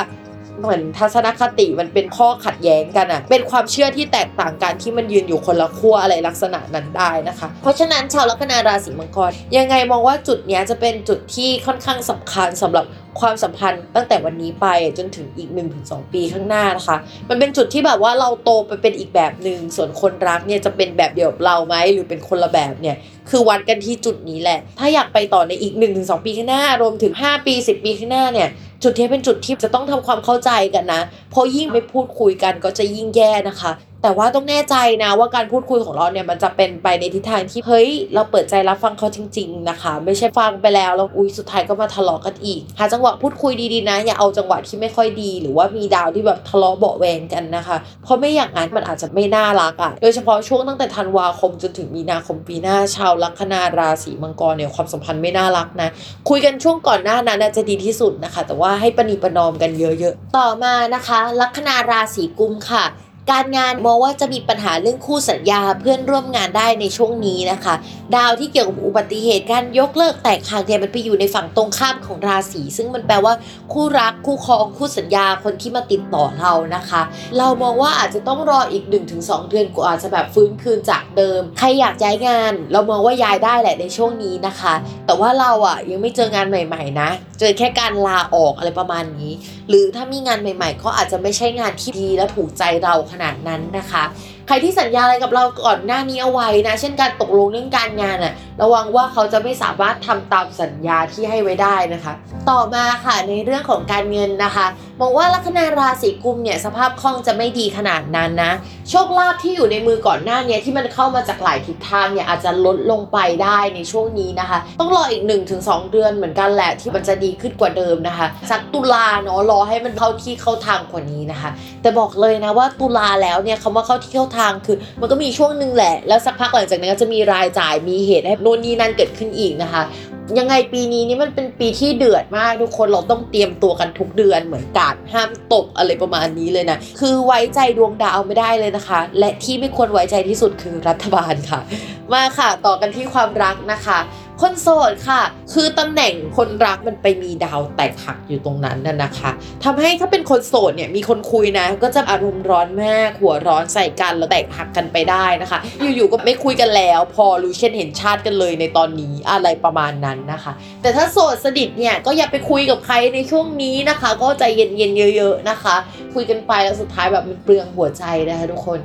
เหมือนทัศนคติมันเป็นข้อขัดแย้งกันอะเป็นความเชื่อที่แตกต่างกันที่มันยืนอยู่คนละขั้วอะไรลักษณะนั้นได้นะคะ เพราะฉะนั้นชาวลัคนาราศีมังกรยังไงมองว่าจุดนี้จะเป็นจุดที่ค่อนข้างสำคัญสำหรับ ความสัมพันธ์ตั้งแต่วันนี้ไปจนถึงอีก 1-2 ปีข้างหน้านะคะ มันเป็นจุดที่แบบว่าเราโตไปเป็นอีกแบบหนึ่งส่วนคนรักเนี่ยจะเป็นแบบเดียวกับเราไหมหรือเป็นคนละแบบเนี่ยคือวัดกันที่จุดนี้แหละ ถ้าอยากไปต่อในอีก 1-2 ปีข้างหน้ารวมถึง 5 ปี 10 ปีข้างหน้าเนี่ยจุดที่เป็นจุดที่จะต้องทำความเข้าใจกันนะ เพราะยิ่งไม่พูดคุยกันก็จะยิ่งแย่นะคะ แต่ว่าต้องแน่ใจนะว่าการพูดคุยของเราเนี่ยมันจะเป็นไปในทิศทางที่เฮ้ยเราเปิดใจรับฟังเขาจริง ๆ นะคะ ไม่ใช่ฟังไปแล้วแล้วอุ้ยสุดท้ายก็มาทะเลาะกันอีกหาจังหวะพูดคุยดีๆนะ อย่าเอาจังหวะที่ไม่ค่อยดี หรือว่ามีดาวที่แบบทะเลาะเบาแวงกันนะคะ เพราะไม่อย่างนั้นมันอาจจะไม่น่ารักอะ่ะโดยเฉพาะช่วงตั้งแต่ธันวาคมจนถึงมีนาคมปีหน้าชาวลัคนาราศีมังกรเนี่ยความสัมพันธ์ไม่น่ารักนะ คุยกันช่วงก่อนหน้านั้นจะดีที่สุดนะคะ แต่ว่าให้ประนีประนอมกันเยอะๆต่อมานะคะ ลัคนาราศีกุมค่ะ การงานมองว่าจะมีปัญหาเรื่องคู่สัญญาเพื่อนร่วมงานได้ในช่วงนี้นะคะ ดาวที่เกี่ยวกับอุบัติเหตุการยกเลิกแตกหักเนี่ยมันไปอยู่ในฝั่งตรงข้ามของราศีซึ่งมันแปลว่าคู่รักคู่ครองคู่สัญญาคนที่มาติดต่อเรานะคะ เรามองว่าอาจจะต้องรออีก 1-2 เดือนกว่าจะแบบฟื้นคืนจากเดิม ใครอยากย้ายงาน เรามองว่าย้ายได้แหละในช่วงนี้นะคะ แต่ว่าเราอะยังไม่เจองานใหม่ ๆ นะ เจอแค่การลาออกอะไรประมาณนี้ หรือถ้ามีงานใหม่ ๆ ก็อาจจะไม่ใช่งานที่ดีและถูกใจเราขนาดนั้นนะคะ ใครที่สัญญาอะไรกับเราก่อนหน้านี้เอาไว้นะ เช่นการตกลงเรื่องการงานอะระวังว่าเขาจะไม่สามารถทำตามสัญญาที่ให้ไว้ได้นะคะ ต่อมาค่ะในเรื่องของการเงินนะคะมองว่าลัคนาราศีกุมเนี่ยสภาพคล่องจะไม่ดีขนาดนั้นนะ โชคลาภที่อยู่ในมือก่อนหน้านี้ที่มันเข้ามาจากหลายทิศทางเนี่ยอาจจะลดลงไปได้ในช่วงนี้นะคะ ต้องรออีก 1-2 เดือนเหมือนกันแหละที่มันจะดีขึ้นกว่าเดิมนะคะสักตุลาเนาะรอให้มันเข้าที่เข้าทางกว่านี้นะคะ แต่บอกเลยนะว่าตุลาแล้วเนี่ยคำว่าเข้าที่เข้าทางคือ มันก็มีช่วงหนึ่งแหละ แล้วสักพักหลังจากนั้นก็จะมีรายจ่ายมีเหตุให้โน่นนี่นั่นเกิดขึ้นอีกนะคะ ยังไงปีนี้นี่มันเป็นปีที่เดือดมากทุกคนเราต้องเตรียมตัวกันทุกเดือนเหมือนการห้ามตกอะไรประมาณนี้เลยนะคือไว้ใจดวงดาวไม่ได้เลยนะคะ และที่ไม่ควรไว้ใจที่สุดคือรัฐบาลค่ะ มาค่ะ ต่อกันที่ความรักนะคะ คนโสดค่ะ คือตำแหน่งคนรักมันไปมีดาวแตกหักอยู่ตรงนั้นน่ะนะคะทำให้ถ้าเป็นคนโสดเนี่ยมีคนคุยนะ ก็จะอารมณ์ร้อนมากหัวร้อนใส่กันแล้วแตกหักกันไปได้นะคะ อยู่ๆก็ไม่คุยกันแล้ว พอรู้เช่นเห็นชาติกันเลยในตอนนี้อะไรประมาณนั้นนะคะ แต่ถ้าโสดสนิทเนี่ยก็อย่าไปคุยกับใครในช่วงนี้นะคะ ก็ใจเย็นๆเยอะ ๆนะคะ คุยกันไปแล้วสุดท้ายแบบมันเปลืองหัวใจนะคะทุกคน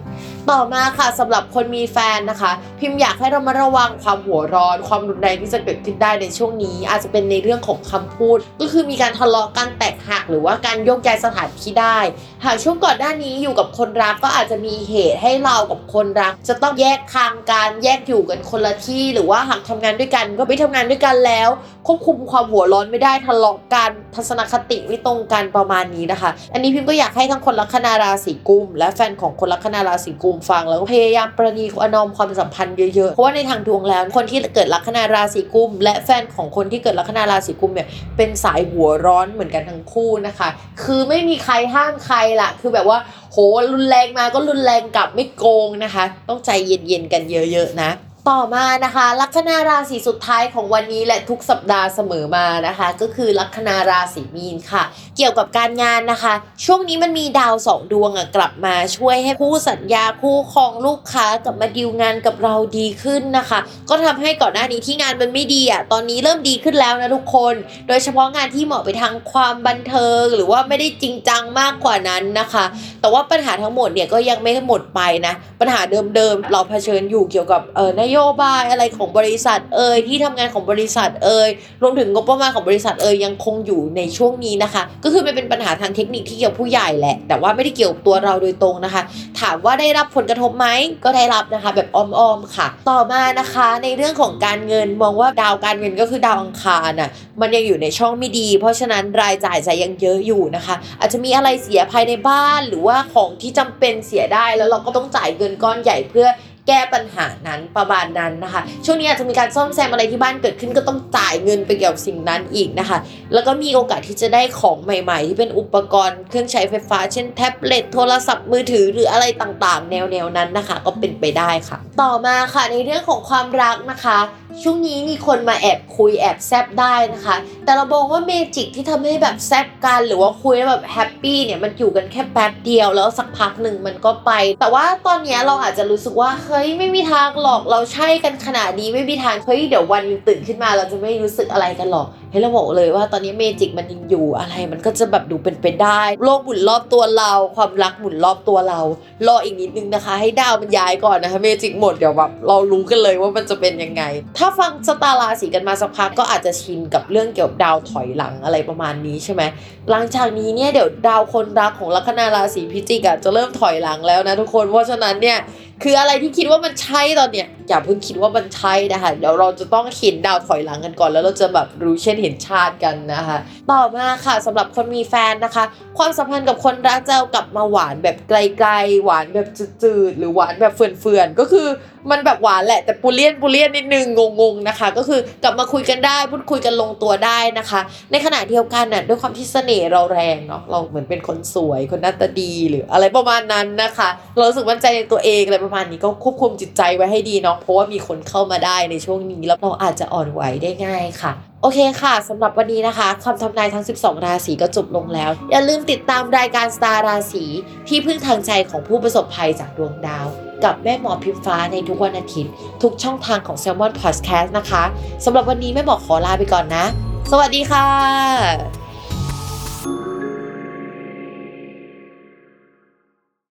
ต่อมาค่ะสำหรับคนมีแฟนนะคะ พิมพ์อยากให้เรามาระวังความหัวร้อน ความรุนแรงที่จะเกิดขึ้นได้ในช่วงนี้ อาจจะเป็นในเรื่องของคำพูด ก็คือมีการทะเลาะกันแตกหักหรือว่าการโยกย้ายสถานที่ได้ หากช่วงก่อนหน้านี้อยู่กับคนรักก็อาจจะมีเหตุให้เรากับคนรัก จะต้องแยกทางการแยกอยู่กันคนละที่ หรือว่าหากทำงานด้วยกันก็ไม่ทำงานด้วยกันแล้ว ควบคุมความหัวร้อนไม่ได้ทะเลาะกันทัศนคติไม่ตรงกันประมาณนี้นะคะ อันนี้พิมก็อยากใให้ทั้งคนลัคนาราศีกุม และแฟนของคนลัคนาราศีกุมฟังแล้วพยายามประนีประนอมความสัมพันธ์เยอะๆ เพราะว่าในทางดวงแล้วคนที่เกิดลัคนาราศีกุม และแฟนของคนที่เกิดลัคนาราศีกุมเนี่ยเป็นสายหัวร้อนเหมือนกันทั้งคู่นะคะ คือไม่มีใครห้ามใครละคือแบบว่าโหรุนแรงมาก็รุนแรงกลับไม่โกงนะคะ ต้องใจเย็นๆกันเยอะๆนะ ต่อมานะคะลัคนาราศีสุดท้ายของวันนี้และทุกสัปดาห์เสมอมานะคะ ก็คือลัคนาราศีมีนค่ะ เกี่ยวกับการงานนะคะ ช่วงนี้มันมีดาวสองดวงอะกลับมาช่วยให้คู่สัญญาคู่ครองลูกค้ากลับมาดีลงานกับเราดีขึ้นนะคะ ก็ทำให้ก่อนหน้านี้ที่งานมันไม่ดีอะตอนนี้เริ่มดีขึ้นแล้วนะทุกคน โดยเฉพาะงานที่เหมาะไปทางความบันเทิง หรือว่าไม่ได้จริงจังมากกว่านั้นนะคะ แต่ว่าปัญหาทั้งหมดเนี่ยก็ยังไม่หมดไปนะปัญหาเดิมๆเราเผชิญอยู่เกี่ยวกับเออนโยยบายอะไรของบริษัทเอ่ยที่ทำงานของบริษัทเอ่ยรวมถึงงบประมาณของบริษัทเอ่ยยังคงอยู่ในช่วงนี้นะคะ ก็คือมันเป็นปัญหาทางเทคนิคที่เกี่ยวกับผู้ใหญ่แหละ แต่ว่าไม่ได้เกี่ยวกับตัวเราโดยตรงนะคะ ถามว่าได้รับผลกระทบไหมก็ได้รับนะคะ แบบอ้อมๆค่ะ ต่อมานะคะ ในเรื่องของการเงินมองว่าดาวการเงินก็คือดาวอังคารน่ะมันยังอยู่ในช่องไม่ดี เพราะฉะนั้นรายจ่ายจะยังเยอะอยู่นะคะ อาจจะมีอะไรเสียภายในบ้านหรือว่าของที่จำเป็นเสียได้แล้วเราก็ต้องจ่ายเงินก้อนใหญ่เพื่อ แก้ปัญหานั้นประมาณนั้นนะคะ ช่วงนี้อาจจะมีการซ่อมแซมอะไรที่บ้านเกิดขึ้นก็ต้องจ่ายเงินไปเกี่ยวกับสิ่งนั้นอีกนะคะ แล้วก็มีโอกาสที่จะได้ของใหม่ ๆ ที่เป็นอุปกรณ์เครื่องใช้ไฟฟ้า เช่นแท็บเล็ตโทรศัพท์มือถือหรืออะไรต่างๆ แนวๆนั้นนะคะ ก็เป็นไปได้ค่ะ ต่อมาค่ะในเรื่องของความรักนะคะช่วงนี้มีคนมาแอบคุยแอบแซบได้นะคะ แต่เราบอกว่า magic ที่ทำให้แบบแซบกัน หรือว่าคุยแบบ happy เนี่ยมันอยู่กันแค่แป๊บเดียวแล้วสักพักหนึ่งมันก็ไป แต่ว่าตอนนี้เราอาจจะรู้สึกว่าเฮ้ยไม่มีทางหรอกเราใช่กันขนาดนี้ไม่มีทางเฮ้ยเดี๋ยววันตื่นขึ้นมาเราจะไม่รู้สึกอะไรกันหรอกให้เราบอกเลยว่าตอนนี้ magic มันยังอยู่อะไรมันก็จะแบบดูเป็นไปได้ โลกหมุนรอบตัวเรา ความรักหมุนรอบตัวเรา รออีกนิดนึงนะคะ ให้ดาวมันย้ายก่อนนะคะ magic หมดเดี๋ยวแบบเรารู้กันเลยว่ามันจะเป็นยังไง ถ้าฟังสตาราศีกันมาสักพักก็อาจจะชินกับเรื่องเกี่ยวกับดาวถอยหลังอะไรประมาณนี้ใช่ไหมหลังจากนี้เนี่ยเดี๋ยวดาวคนรักของลัคนาราศีพิจิกอะจะเริ่มถอยหลังแล้วนะทุกคนเพราะฉะนั้นเนี่ยคืออะไรที่คิดว่ามันใช่ตอนเนี้ยอย่าเพิ่งคิดว่ามันใช่นะคะเดี๋ยวเราจะต้องเห็นดาวถอยหลังกันก่อน แล้วเราจะแบบรู้เช่นเห็นชาติกันนะคะ ต่อมาค่ะสำหรับคนมีแฟนนะคะ ความสัมพันธ์กับคนรักจะกลับมาหวานแบบไกลๆหวานแบบจืดๆหรือหวานแบบเฟื่อนๆก็คือมันแบบหวานแหละแต่ปูเลียนปูเลียนนิดนึงงงๆนะคะ ก็คือกลับมาคุยกันได้พูดคุยกันลงตัวได้นะคะ ในขณะเดียวกันน่ะด้วยความที่เสน่ห์เราแรงเนาะเราเหมือนเป็นคนสวยคนหน้าตาดีหรืออะไรประมาณนั้นนะคะ เรารู้สึกมั่นใจในตัวเองอะไรประมาณนี้ก็ควบคุมจิตใจไว้ให้ดีเนาะเพราะว่ามีคนเข้ามาได้ในช่วงนี้แล้วเราอาจจะอ่อนไหวได้ง่ายค่ะโอเคค่ะสำหรับวันนี้นะคะคำทำนายทั้ง 12 ราศีก็จบลงแล้ว อย่าลืมติดตามรายการสตาร์ราศีที่พึ่งทางใจของผู้ประสบภัยจากดวงดาว กับแม่หมอพิมฟ้าในทุกวันอาทิตย์ ทุกช่องทางของ Salmon Podcast นะคะสำหรับวันนี้แม่หมอขอลาไปก่อนนะ สวัสดีค่ะ